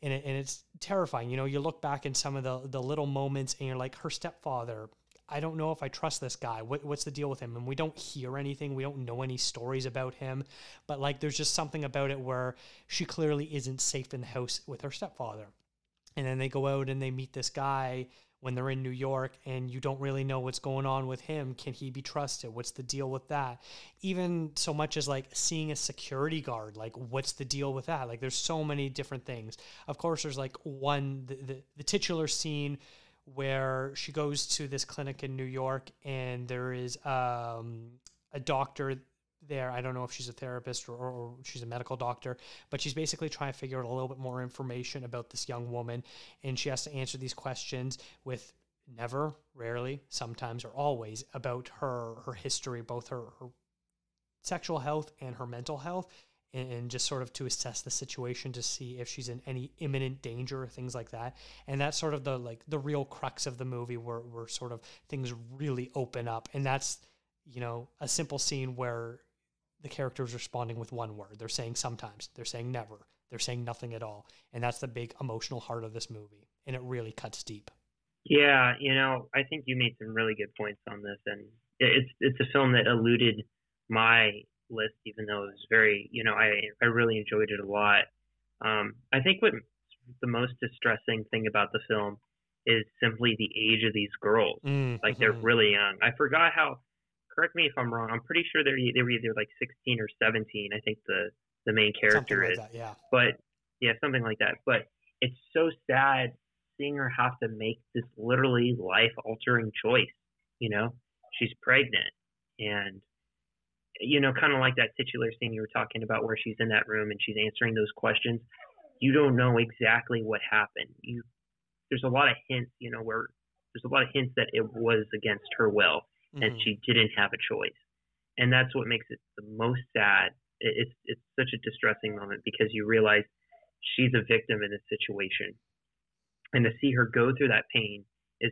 And, it, and it's terrifying. You know, you look back in some of the, the little moments and you're like, her stepfather, I don't know if I trust this guy. What, what's the deal with him? And we don't hear anything. We don't know any stories about him. But like, there's just something about it where she clearly isn't safe in the house with her stepfather. And then they go out and they meet this guy when they're in New York and you don't really know what's going on with him. Can he be trusted? What's the deal with that? Even so much as like seeing a security guard, like what's the deal with that? Like there's so many different things. Of course, there's like one, the, the, the titular scene where she goes to this clinic in New York and there is um, a doctor there. I don't know if she's a therapist or, or, she's a medical doctor, but she's basically trying to figure out a little bit more information about this young woman. And she has to answer these questions with never, rarely, sometimes, or always about her, her history, both her, her sexual health and her mental health and, just sort of to assess the situation to see if she's in any imminent danger or things like that. And that's sort of the like the real crux of the movie where where sort of things really open up. And that's, you know, a simple scene where the characters responding with one word. They're saying sometimes, they're saying never, they're saying nothing at all. And that's the big emotional heart of this movie. And it really cuts deep. Yeah, you know, I think you made some really good points on this, and it's it's a film that eluded my list, even though it was very, you know, I I really enjoyed it a lot. Um, I think what the most distressing thing about the film is simply the age of these girls. Mm, like they're really young. I forgot how. Correct me if I'm wrong. I'm pretty sure they're they were either like 16 or 17. I think the the main character like is. That, yeah. But yeah, something like that. But it's so sad seeing her have to make this literally life altering choice. You know, she's pregnant and you know, kind of like that titular scene you were talking about where she's in that room and she's answering those questions. You don't know exactly what happened. You there's a lot of hints, you know, where there's a lot of hints that it was against her will mm-hmm. and she didn't have a choice. And that's what makes it the most sad. It's it's such a distressing moment because you realize she's a victim in this situation. And to see her go through that pain is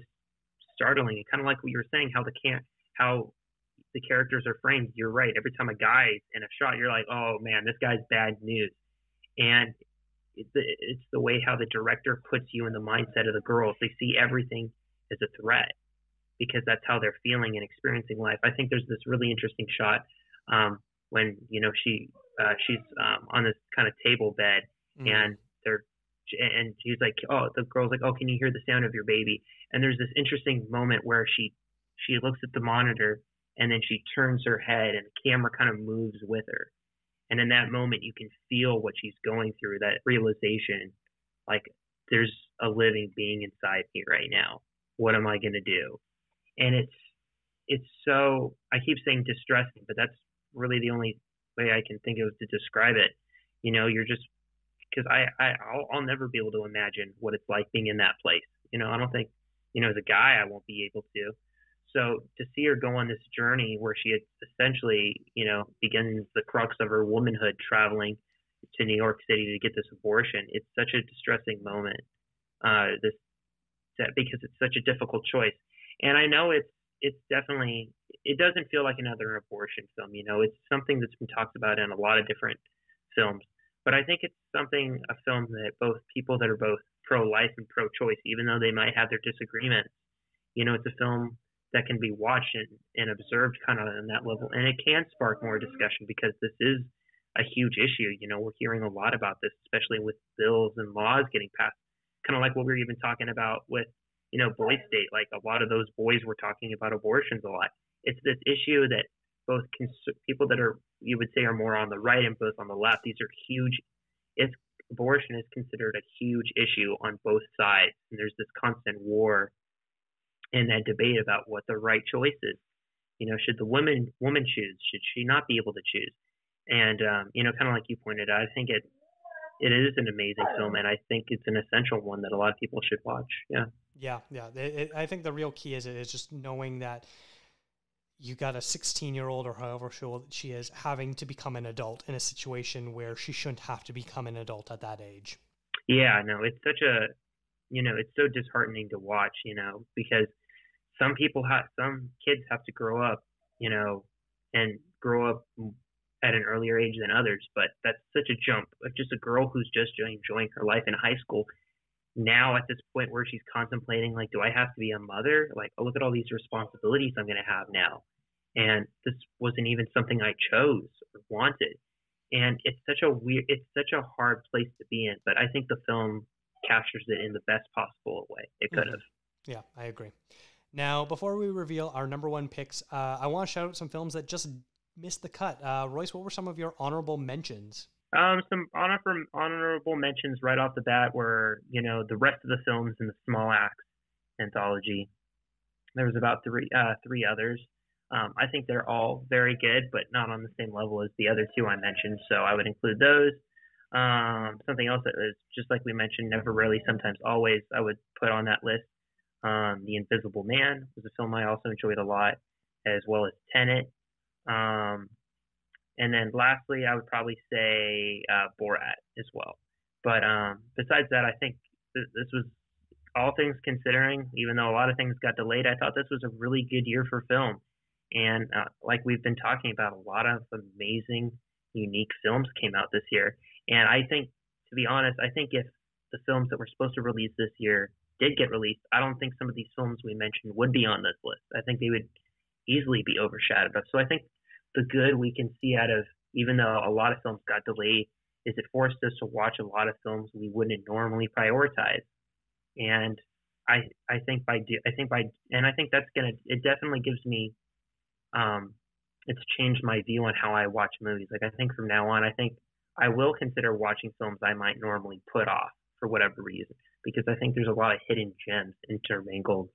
startling. And kind of like what you were saying, how the can how the characters are framed, you're right. Every time a guy's in a shot, you're like, oh man, this guy's bad news. And it's the way how the director puts you in the mindset of the girls. They see everything as a threat because that's how they're feeling and experiencing life. I think there's this really interesting shot um, when you know she uh, she's um, on this kind of table bed mm. and they're and she's like, oh, the girl's like, oh, can you hear the sound of your baby? And there's this interesting moment where she she looks at the monitor and then she turns her head and the camera kind of moves with her and in that moment you can feel what she's going through that realization like there's a living being inside me right now what am i going to do and it's it's so i keep saying distressing but that's really the only way i can think of to describe it. You know you're just because I, I I'll, I'll never be able to imagine what it's like being in that place. You know i don't think you know as a guy i won't be able to. So to see her go on this journey where she essentially, you know, begins the crux of her womanhood traveling to New York City to get this abortion, it's such a distressing moment. Uh, this that because it's such a difficult choice, and I know it's it's definitely it doesn't feel like another abortion film. You know, it's something that's been talked about in a lot of different films, but I think it's something a film that both people that are both pro-life and pro-choice, even though they might have their disagreements, you know, it's a film that can be watched and, and observed kind of on that level, and it can spark more discussion because this is a huge issue. You know, we're hearing a lot about this, especially with bills and laws getting passed. Kind of like what we were even talking about with, you know, Boys State. Like a lot of those boys were talking about abortions a lot. It's this issue that both cons- people that are you would say are more on the right and both on the left. These are huge. It's abortion is considered a huge issue on both sides, and there's this constant war and that debate about what the right choice is. You know, should the woman woman choose? Should she not be able to choose? And um, you know, kind of like you pointed out, I think it it is an amazing film, and I think it's an essential one that a lot of people should watch. Yeah. Yeah, yeah. It, it, I think the real key is is just knowing that you got a 16 year old or however she is having to become an adult in a situation where she shouldn't have to become an adult at that age. Yeah, no, it's such a, you know, it's so disheartening to watch, you know, because some people have, some kids have to grow up, you know, and grow up at an earlier age than others. But that's such a jump. Like just a girl who's just enjoying her life in high school now at this point where she's contemplating like do i have to be a mother? Like oh, look at all these responsibilities i'm going to have now. And this wasn't even something i chose or wanted. And it's such a weird it's such a hard place to be in but i think the film captures it in the best possible way it could have. Mm-hmm. yeah i agree. Now before we reveal our number one picks uh, i want to shout out some films that just missed the cut. Uh, royce what were some of your honorable mentions um, some honor honorable mentions right off the bat were, you know, the rest of the films in the Small Axe anthology. There was about three uh, three others. Um, I think they're all very good, but not on the same level as the other two I mentioned. So I would include those. Um, something else that was just like we mentioned, never really, sometimes always. I would put on that list. Um, the Invisible Man was a film I also enjoyed a lot, as well as Tenet. Um, and then lastly, I would probably say uh, Borat as well. But um, besides that, I think th- this was all things considering, even though a lot of things got delayed, I thought this was a really good year for film. And uh, like we've been talking about, a lot of amazing, unique films came out this year. And I think, to be honest, I think if the films that were supposed to release this year did get released, I don't think some of these films we mentioned would be on this list. I think they would easily be overshadowed. So I think the good we can see out of, even though a lot of films got delayed, is it forced us to watch a lot of films we wouldn't normally prioritize. And I I think by I think by and I think that's gonna it definitely gives me um it's changed my view on how I watch movies. Like I think from now on I think I will consider watching films I might normally put off for whatever reason because I think there's a lot of hidden gems intermingled,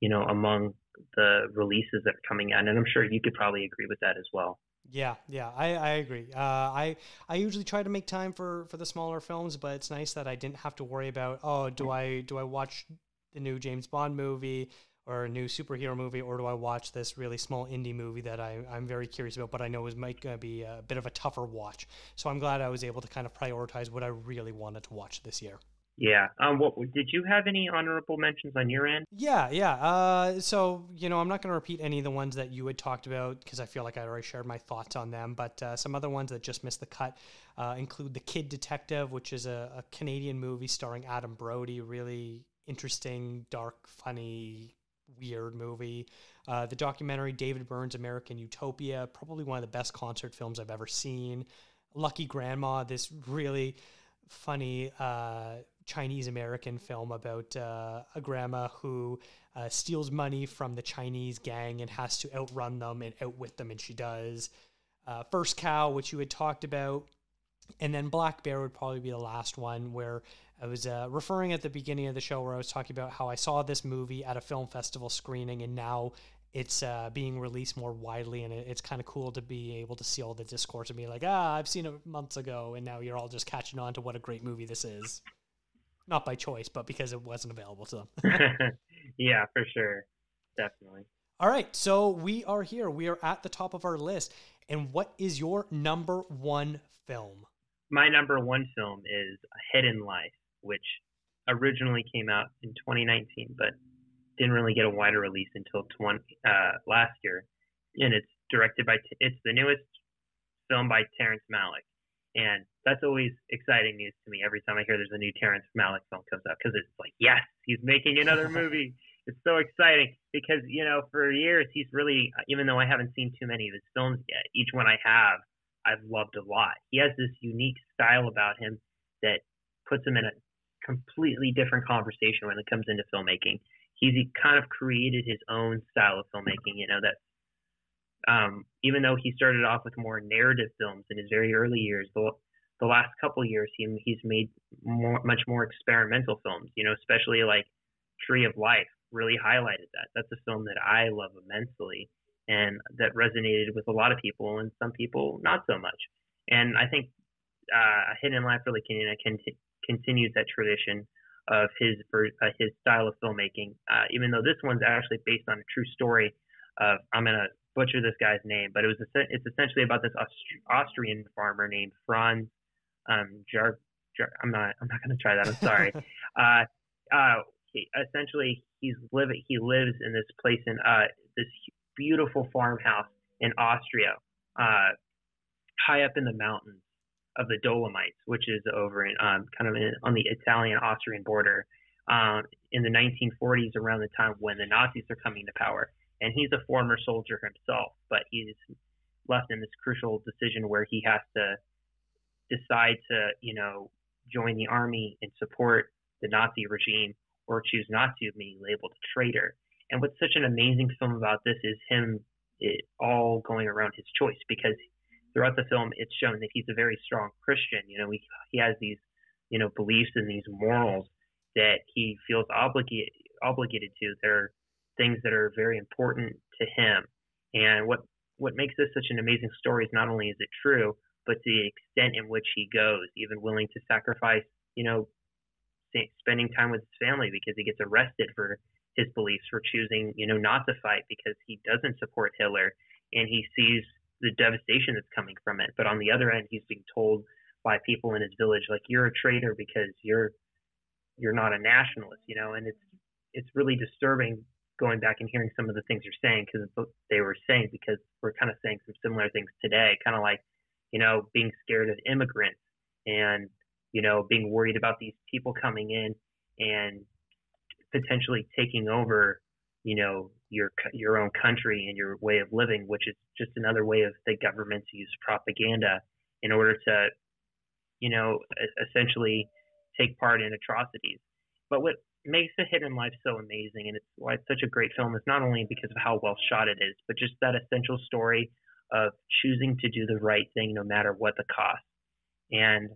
you know, among the releases that are coming out, and I'm sure you could probably agree with that as well. Yeah, yeah, I, I agree. Uh, I I usually try to make time for for the smaller films, but it's nice that I didn't have to worry about oh do I do I watch the new James Bond movie or a new superhero movie, or do I watch this really small indie movie that I, I'm very curious about, but I know is might gonna be a bit of a tougher watch. So I'm glad I was able to kind of prioritize what I really wanted to watch this year. Yeah. Um. What did you have any honorable mentions on your end? Yeah. Yeah. Uh. So you know, I'm not going to repeat any of the ones that you had talked about because I feel like I already shared my thoughts on them. But uh, some other ones that just missed the cut uh, include The Kid Detective, which is a, a Canadian movie starring Adam Brody. Really interesting, dark, funny, weird movie. Uh, the documentary David Byrne's American Utopia, probably one of the best concert films I've ever seen. Lucky Grandma, this really funny uh, Chinese American film about uh, a grandma who uh, steals money from the Chinese gang and has to outrun them and outwit them, and she does. Uh, First Cow, which you had talked about, and then Black Bear would probably be the last one where I was uh, referring at the beginning of the show where I was talking about how I saw this movie at a film festival screening, and now it's uh, being released more widely, and it, it's kind of cool to be able to see all the discourse and be like, ah, I've seen it months ago, and now you're all just catching on to what a great movie this is. Not by choice, but because it wasn't available to them. (laughs) yeah, for sure. Definitely. All right, so we are here. We are at the top of our list. And what is your number one film? My number one film is A Hidden Life, which originally came out in 2019, but didn't really get a wider release until 20, uh, last year. And it's directed by, it's the newest film by Terrence Malick. And that's always exciting news to me every time I hear there's a new Terrence Malick film comes out because it's like, yes, he's making another (laughs) movie. it's so exciting because you know for years he's really, even though I haven't seen too many of his films yet, each one I have I've loved a lot. He has this unique style about him that puts him in a completely different conversation when it comes into filmmaking. He's he kind of created his own style of filmmaking. You know that um, even though he started off with more narrative films in his very early years, the, the last couple years he he's made more much more experimental films. You know, especially like Tree of Life really highlighted that. That's a film that I love immensely and that resonated with a lot of people and some people not so much. And I think uh, Hidden Life really can, can, continues that tradition of his uh, his style of filmmaking. Uh, even though this one's actually based on a true story of I'm gonna butcher this guy's name, but it was it's essentially about this Aust- Austrian farmer named Franz um, Jar, Jar. I'm not I'm not gonna try that. I'm sorry. (laughs) uh, uh, he, essentially, he's live he lives in this place in uh, this beautiful farmhouse in Austria, uh, high up in the mountains of the Dolomites, which is over in um, kind of in, on the Italian-Austrian border um, in the 1940s, around the time when the Nazis are coming to power. And he's a former soldier himself, but he's left in this crucial decision where he has to decide to, you know, join the army and support the Nazi regime or choose not to, being labeled a traitor. And what's such an amazing film about this is him it, all going around his choice because throughout the film it's shown that he's a very strong Christian. You know, he he has these you know beliefs and these morals that he feels obligated obligated to. They're things that are very important to him. And what what makes this such an amazing story is not only is it true, but to the extent in which he goes, even willing to sacrifice, you know, spending time with his family because he gets arrested for his beliefs for choosing, you know, not to fight because he doesn't support Hitler and he sees the devastation that's coming from it. But on the other end, he's being told by people in his village, like, you're a traitor because you're you're not a nationalist, you know, and it's it's really disturbing going back and hearing some of the things you're saying because they were saying because we're kind of saying some similar things today, kind of like, you know, being scared of immigrants and you know being worried about these people coming in and potentially taking over, you know, your your own country and your way of living, which is just another way of the government to use propaganda in order to, you know, essentially take part in atrocities. But what makes A Hidden Life so amazing and it's why it's such a great film is not only because of how well shot it is, but just that essential story of choosing to do the right thing no matter what the cost. And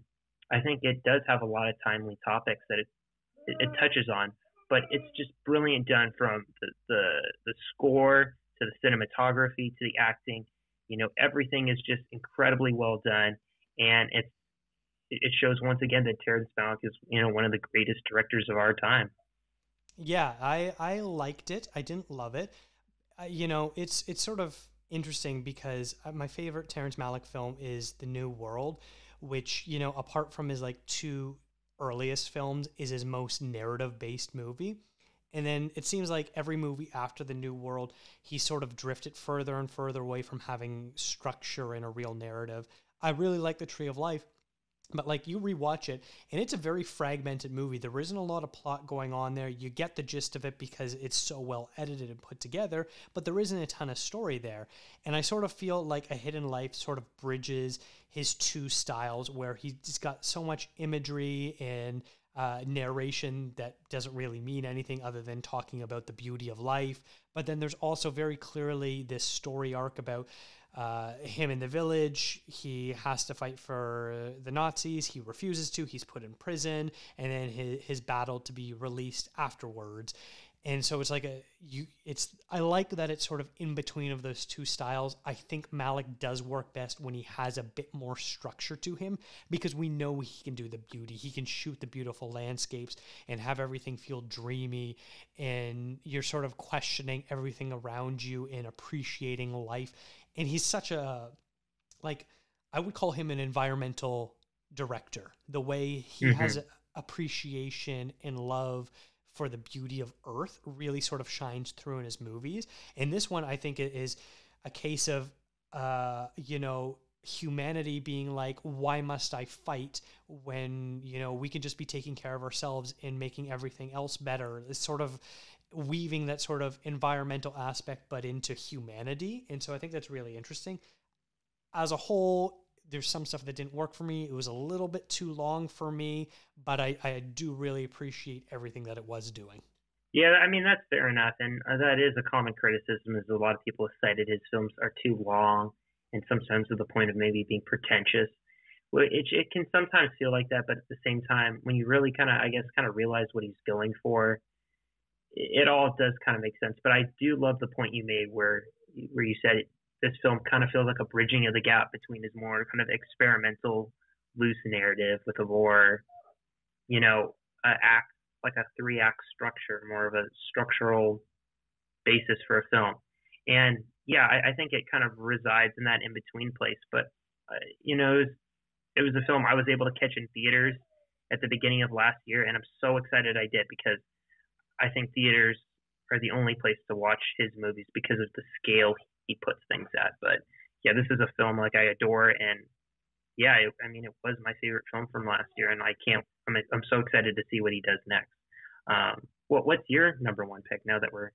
I think it does have a lot of timely topics that it, it, it touches on, but it's just brilliant done from the, the the score to the cinematography to the acting. You know, everything is just incredibly well done, and it's it shows once again that Terrence Malick is you know one of the greatest directors of our time. Yeah, I I liked it. I didn't love it. You know, it's it's sort of interesting because uh, my favorite Terrence Malick film is The New World, which you know apart from his like two earliest films is his most narrative based movie. And then it seems like every movie after The New World, he sort of drifted further and further away from having structure and a real narrative. I really like The Tree of Life, but like you rewatch it and it's a very fragmented movie there isn't a lot of plot going on there you get the gist of it because it's so well edited and put together but there isn't a ton of story there and i sort of feel like a hidden life sort of bridges his two styles where he's got so much imagery and uh, narration that doesn't really mean anything other than talking about the beauty of life. But then there's also very clearly this story arc about uh, him in the village. He has to fight for the Nazis. He refuses to. He's put in prison, and then his, his battle to be released afterwards. And so it's like a you. It's I like that it's sort of in between of those two styles. I think Malick does work best when he has a bit more structure to him because we know he can do the beauty. He can shoot the beautiful landscapes and have everything feel dreamy, and you're sort of questioning everything around you and appreciating life and he's such a like I would call him an environmental director. The way he mm-hmm. has appreciation and love for the beauty of Earth really sort of shines through in his movies. And this one, I think, is a case of, uh, you know, humanity being like why must i fight when you know we can just be taking care of ourselves and making everything else better it's sort of weaving that sort of environmental aspect but into humanity and so i think that's really interesting as a whole there's some stuff that didn't work for me it was a little bit too long for me but i, I do really appreciate everything that it was doing yeah, I mean that's fair enough, and uh, that is a common criticism. Is a lot of people have cited his films are too long, and sometimes to the point of maybe being pretentious. It it can sometimes feel like that, but at the same time, when you really kind of, I guess, kind of realize what he's going for, it, all does kind of make sense. But I do love the point you made where where you said this film kind of feels like a bridging of the gap between his more kind of experimental, loose narrative with a more, you know, uh, act like a three act structure, more of a structural basis for a film. And yeah, I, I think it kind of resides in that in between place. But uh, you know, it was, it was a film I was able to catch in theaters at the beginning of last year, and I'm so excited I did because I think theaters are the only place to watch his movies because of the scale he puts things at. But yeah, this is a film like I adore, and yeah, it, I mean, it was my favorite film from last year, and I can't. I'm I'm so excited to see what he does next. Um, what what's your number one pick now that we're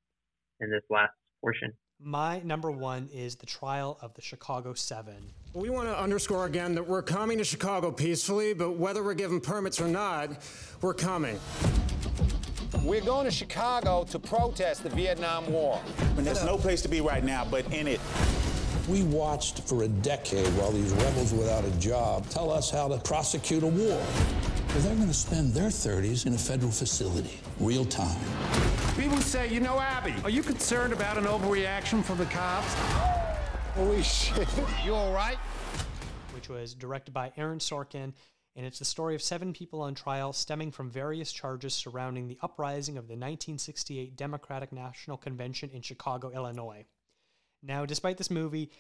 in this last portion? My number one is the trial of the Chicago Seven. We want to underscore again that we're coming to Chicago peacefully, but whether we're given permits or not, we're coming. We're going to Chicago to protest the Vietnam War. And there's no place to be right now but in it. We watched for a decade while these rebels without a job tell us how to prosecute a war. But they're going to spend their 30s in a federal facility, real time. People say, you know, Abby, are you concerned about an overreaction from the cops? Holy shit. You all right? Which was directed by Aaron Sorkin, and it's the story of seven people on trial stemming from various charges surrounding the uprising of the 1968 Democratic National Convention in Chicago, Illinois. Now, despite this movie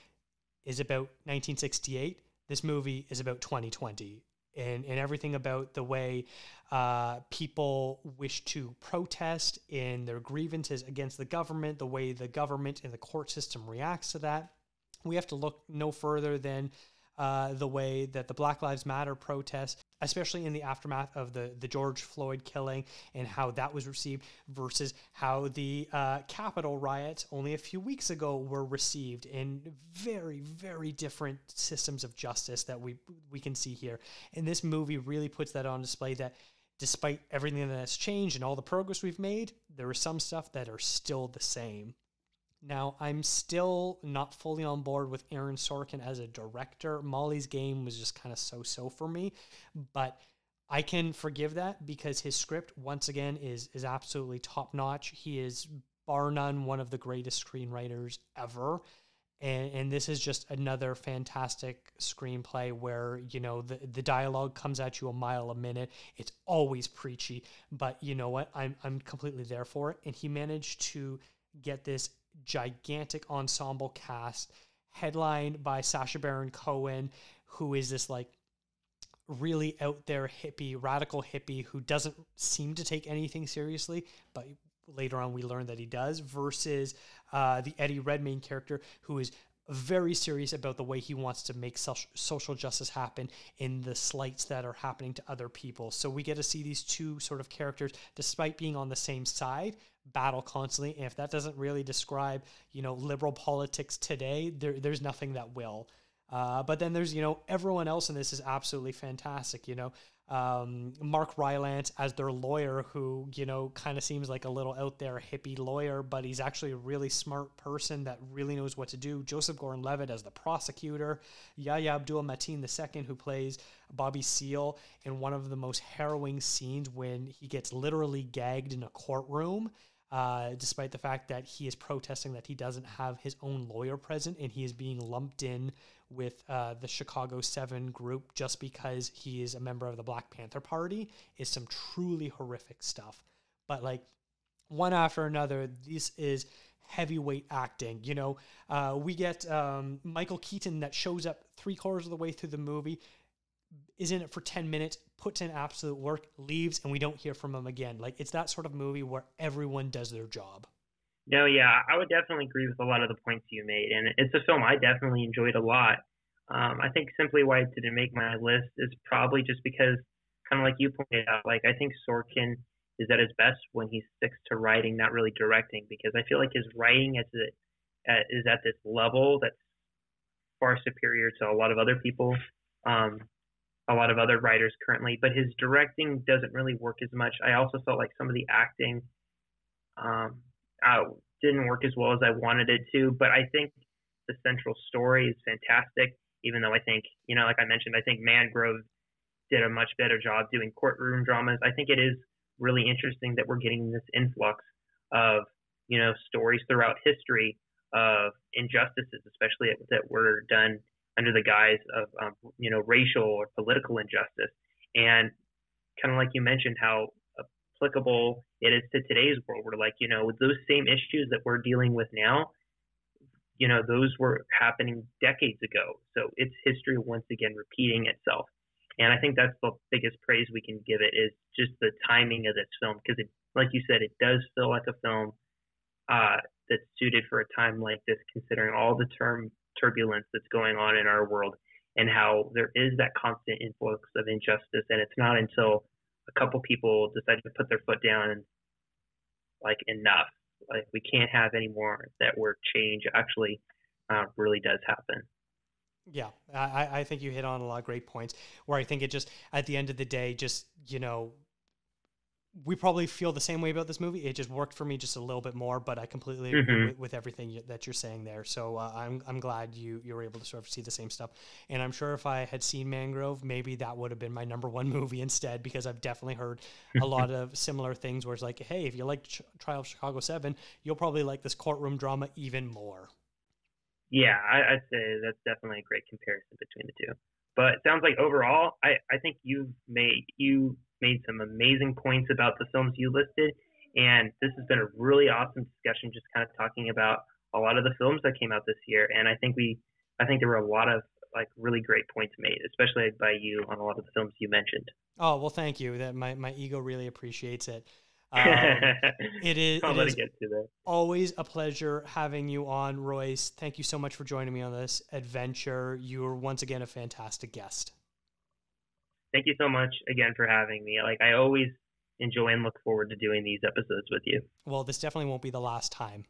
is about 1968, this movie is about 2020 and, and everything about the way uh, people wish to protest in their grievances against the government, the way the government and the court system reacts to that. We have to look no further than uh, the way that the Black Lives Matter protests, especially in the aftermath of the, the George Floyd killing and how that was received, versus how the uh, Capitol riots only a few weeks ago were received in very, very different systems of justice that we we can see here. And this movie really puts that on display that despite everything that has changed and all the progress we've made, there are some stuff that are still the same. Now, I'm still not fully on board with Aaron Sorkin as a director. Molly's Game was just kind of so so for me, but I can forgive that because his script, once again, is is absolutely top notch. He is bar none one of the greatest screenwriters ever. And, and this is just another fantastic screenplay where you know the, the dialogue comes at you a mile a minute it's always preachy but you know what I'm, I'm completely there for it and he managed to get this gigantic ensemble cast headlined by Sacha Baron Cohen, who is this like really out there hippie, radical hippie who doesn't seem to take anything seriously, but later on we learn that he does, versus uh, the Eddie Redmayne character who is very serious about the way he wants to make social justice happen in the slights that are happening to other people. So we get to see these two sort of characters, despite being on the same side, battle constantly. And if that doesn't really describe, you know, liberal politics today, there, there's nothing that will. Uh, but then there's, you know, everyone else in this is absolutely fantastic. You know, um, Mark Rylance as their lawyer, who, you know, kind of seems like a little out there hippie lawyer, but he's actually a really smart person that really knows what to do. Joseph Gordon Levitt as the prosecutor. Yahya Abdul Mateen II, who plays Bobby Seale in one of the most harrowing scenes when he gets literally gagged in a courtroom uh, despite the fact that he is protesting that he doesn't have his own lawyer present and he is being lumped in with uh, the Chicago Seven group just because he is a member of the Black Panther Party is some truly horrific stuff. But like one after another, this is heavyweight acting. You know, uh, we get um, Michael Keaton that shows up three quarters of the way through the movie, is in it for 10 minutes, puts in absolute work, leaves, and we don't hear from him again. Like it's that sort of movie where everyone does their job. No, yeah, I would definitely agree with a lot of the points you made, and it's a film I definitely enjoyed a lot. Um, I think simply why it didn't make my list is probably just because, kind of like you pointed out, like I think Sorkin is at his best when he sticks to writing, not really directing, because I feel like his writing is at, is at this level that's far superior to a lot of other people, um, a lot of other writers currently. But his directing doesn't really work as much. I also felt like some of the acting um, uh, didn't work as well as I wanted it to. But I think the central story is fantastic even though I think, you know, like I mentioned, I think Mangrove did a much better job doing courtroom dramas. I think it is really interesting that we're getting this influx of, you know, stories throughout history of injustices, especially that were done under the guise of, um, you know, racial or political injustice. And kind of like you mentioned, how applicable it is to today's world, where like, you know, those same issues that we're dealing with now, you know, those were happening decades ago. So it's history once again repeating itself. And I think that's the biggest praise we can give it is just the timing of this film because it, like you said, it does feel like a film uh, that's suited for a time like this, considering all the term turbulence that's going on in our world and how there is that constant influx of injustice. And it's not until a couple people decided to put their foot down and like enough like we can't have any more that where change actually uh, really does happen. Yeah, I, I think you hit on a lot of great points. Where I think it just at the end of the day, just you know, we probably feel the same way about this movie. It just worked for me just a little bit more, but I completely agree mm-hmm. with, with, everything that you're saying there. So uh, I'm I'm glad you you were able to sort of see the same stuff. And I'm sure if I had seen Mangrove, maybe that would have been my number one (laughs) movie instead, because I've definitely heard a lot (laughs) of similar things. Where it's like, hey, if you like Ch- Trial of Chicago Seven, you'll probably like this courtroom drama even more. Yeah, I, I'd say that's definitely a great comparison between the two. But it sounds like overall, I, I think you've made you made some amazing points about the films you listed. And this has been a really awesome discussion, just kind of talking about a lot of the films that came out this year. And I think we, I think there were a lot of like really great points made, especially by you on a lot of the films you mentioned. Oh well, thank you. That my my ego really appreciates it. (laughs) Um, it is, it is always a pleasure having you on, Royce. Thank you so much for joining me on this adventure. You were once again a fantastic guest thank you so much again for having me. Like I always enjoy and look forward to doing these episodes with you. Well, this definitely won't be the last time.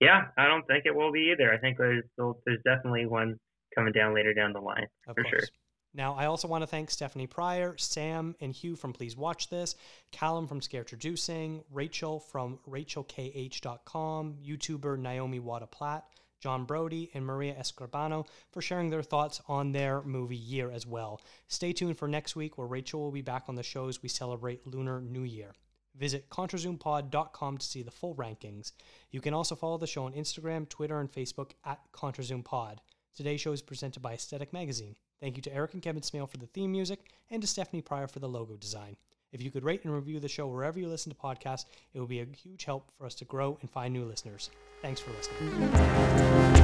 Yeah, I don't think it will be either. I think there's there's definitely one coming down later down the line of for course. sure. Now, I also want to thank Stephanie Pryor, Sam and Hugh from Please Watch This, Callum from Scare Traducing, Rachel from RachelKH.com, YouTuber Naomi Wada Platt, John Brody, and Maria Escribano for sharing their thoughts on their movie year as well. Stay tuned for next week where Rachel will be back on the show as we celebrate Lunar New Year. Visit ContraZoomPod.com to see the full rankings. You can also follow the show on Instagram, Twitter, and Facebook at ContraZoomPod. Today's show is presented by Aesthetic Magazine. Thank you to Eric and Kevin Smale for the theme music and to Stephanie Pryor for the logo design. If you could rate and review the show wherever you listen to podcasts, it would be a huge help for us to grow and find new listeners. Thanks for listening.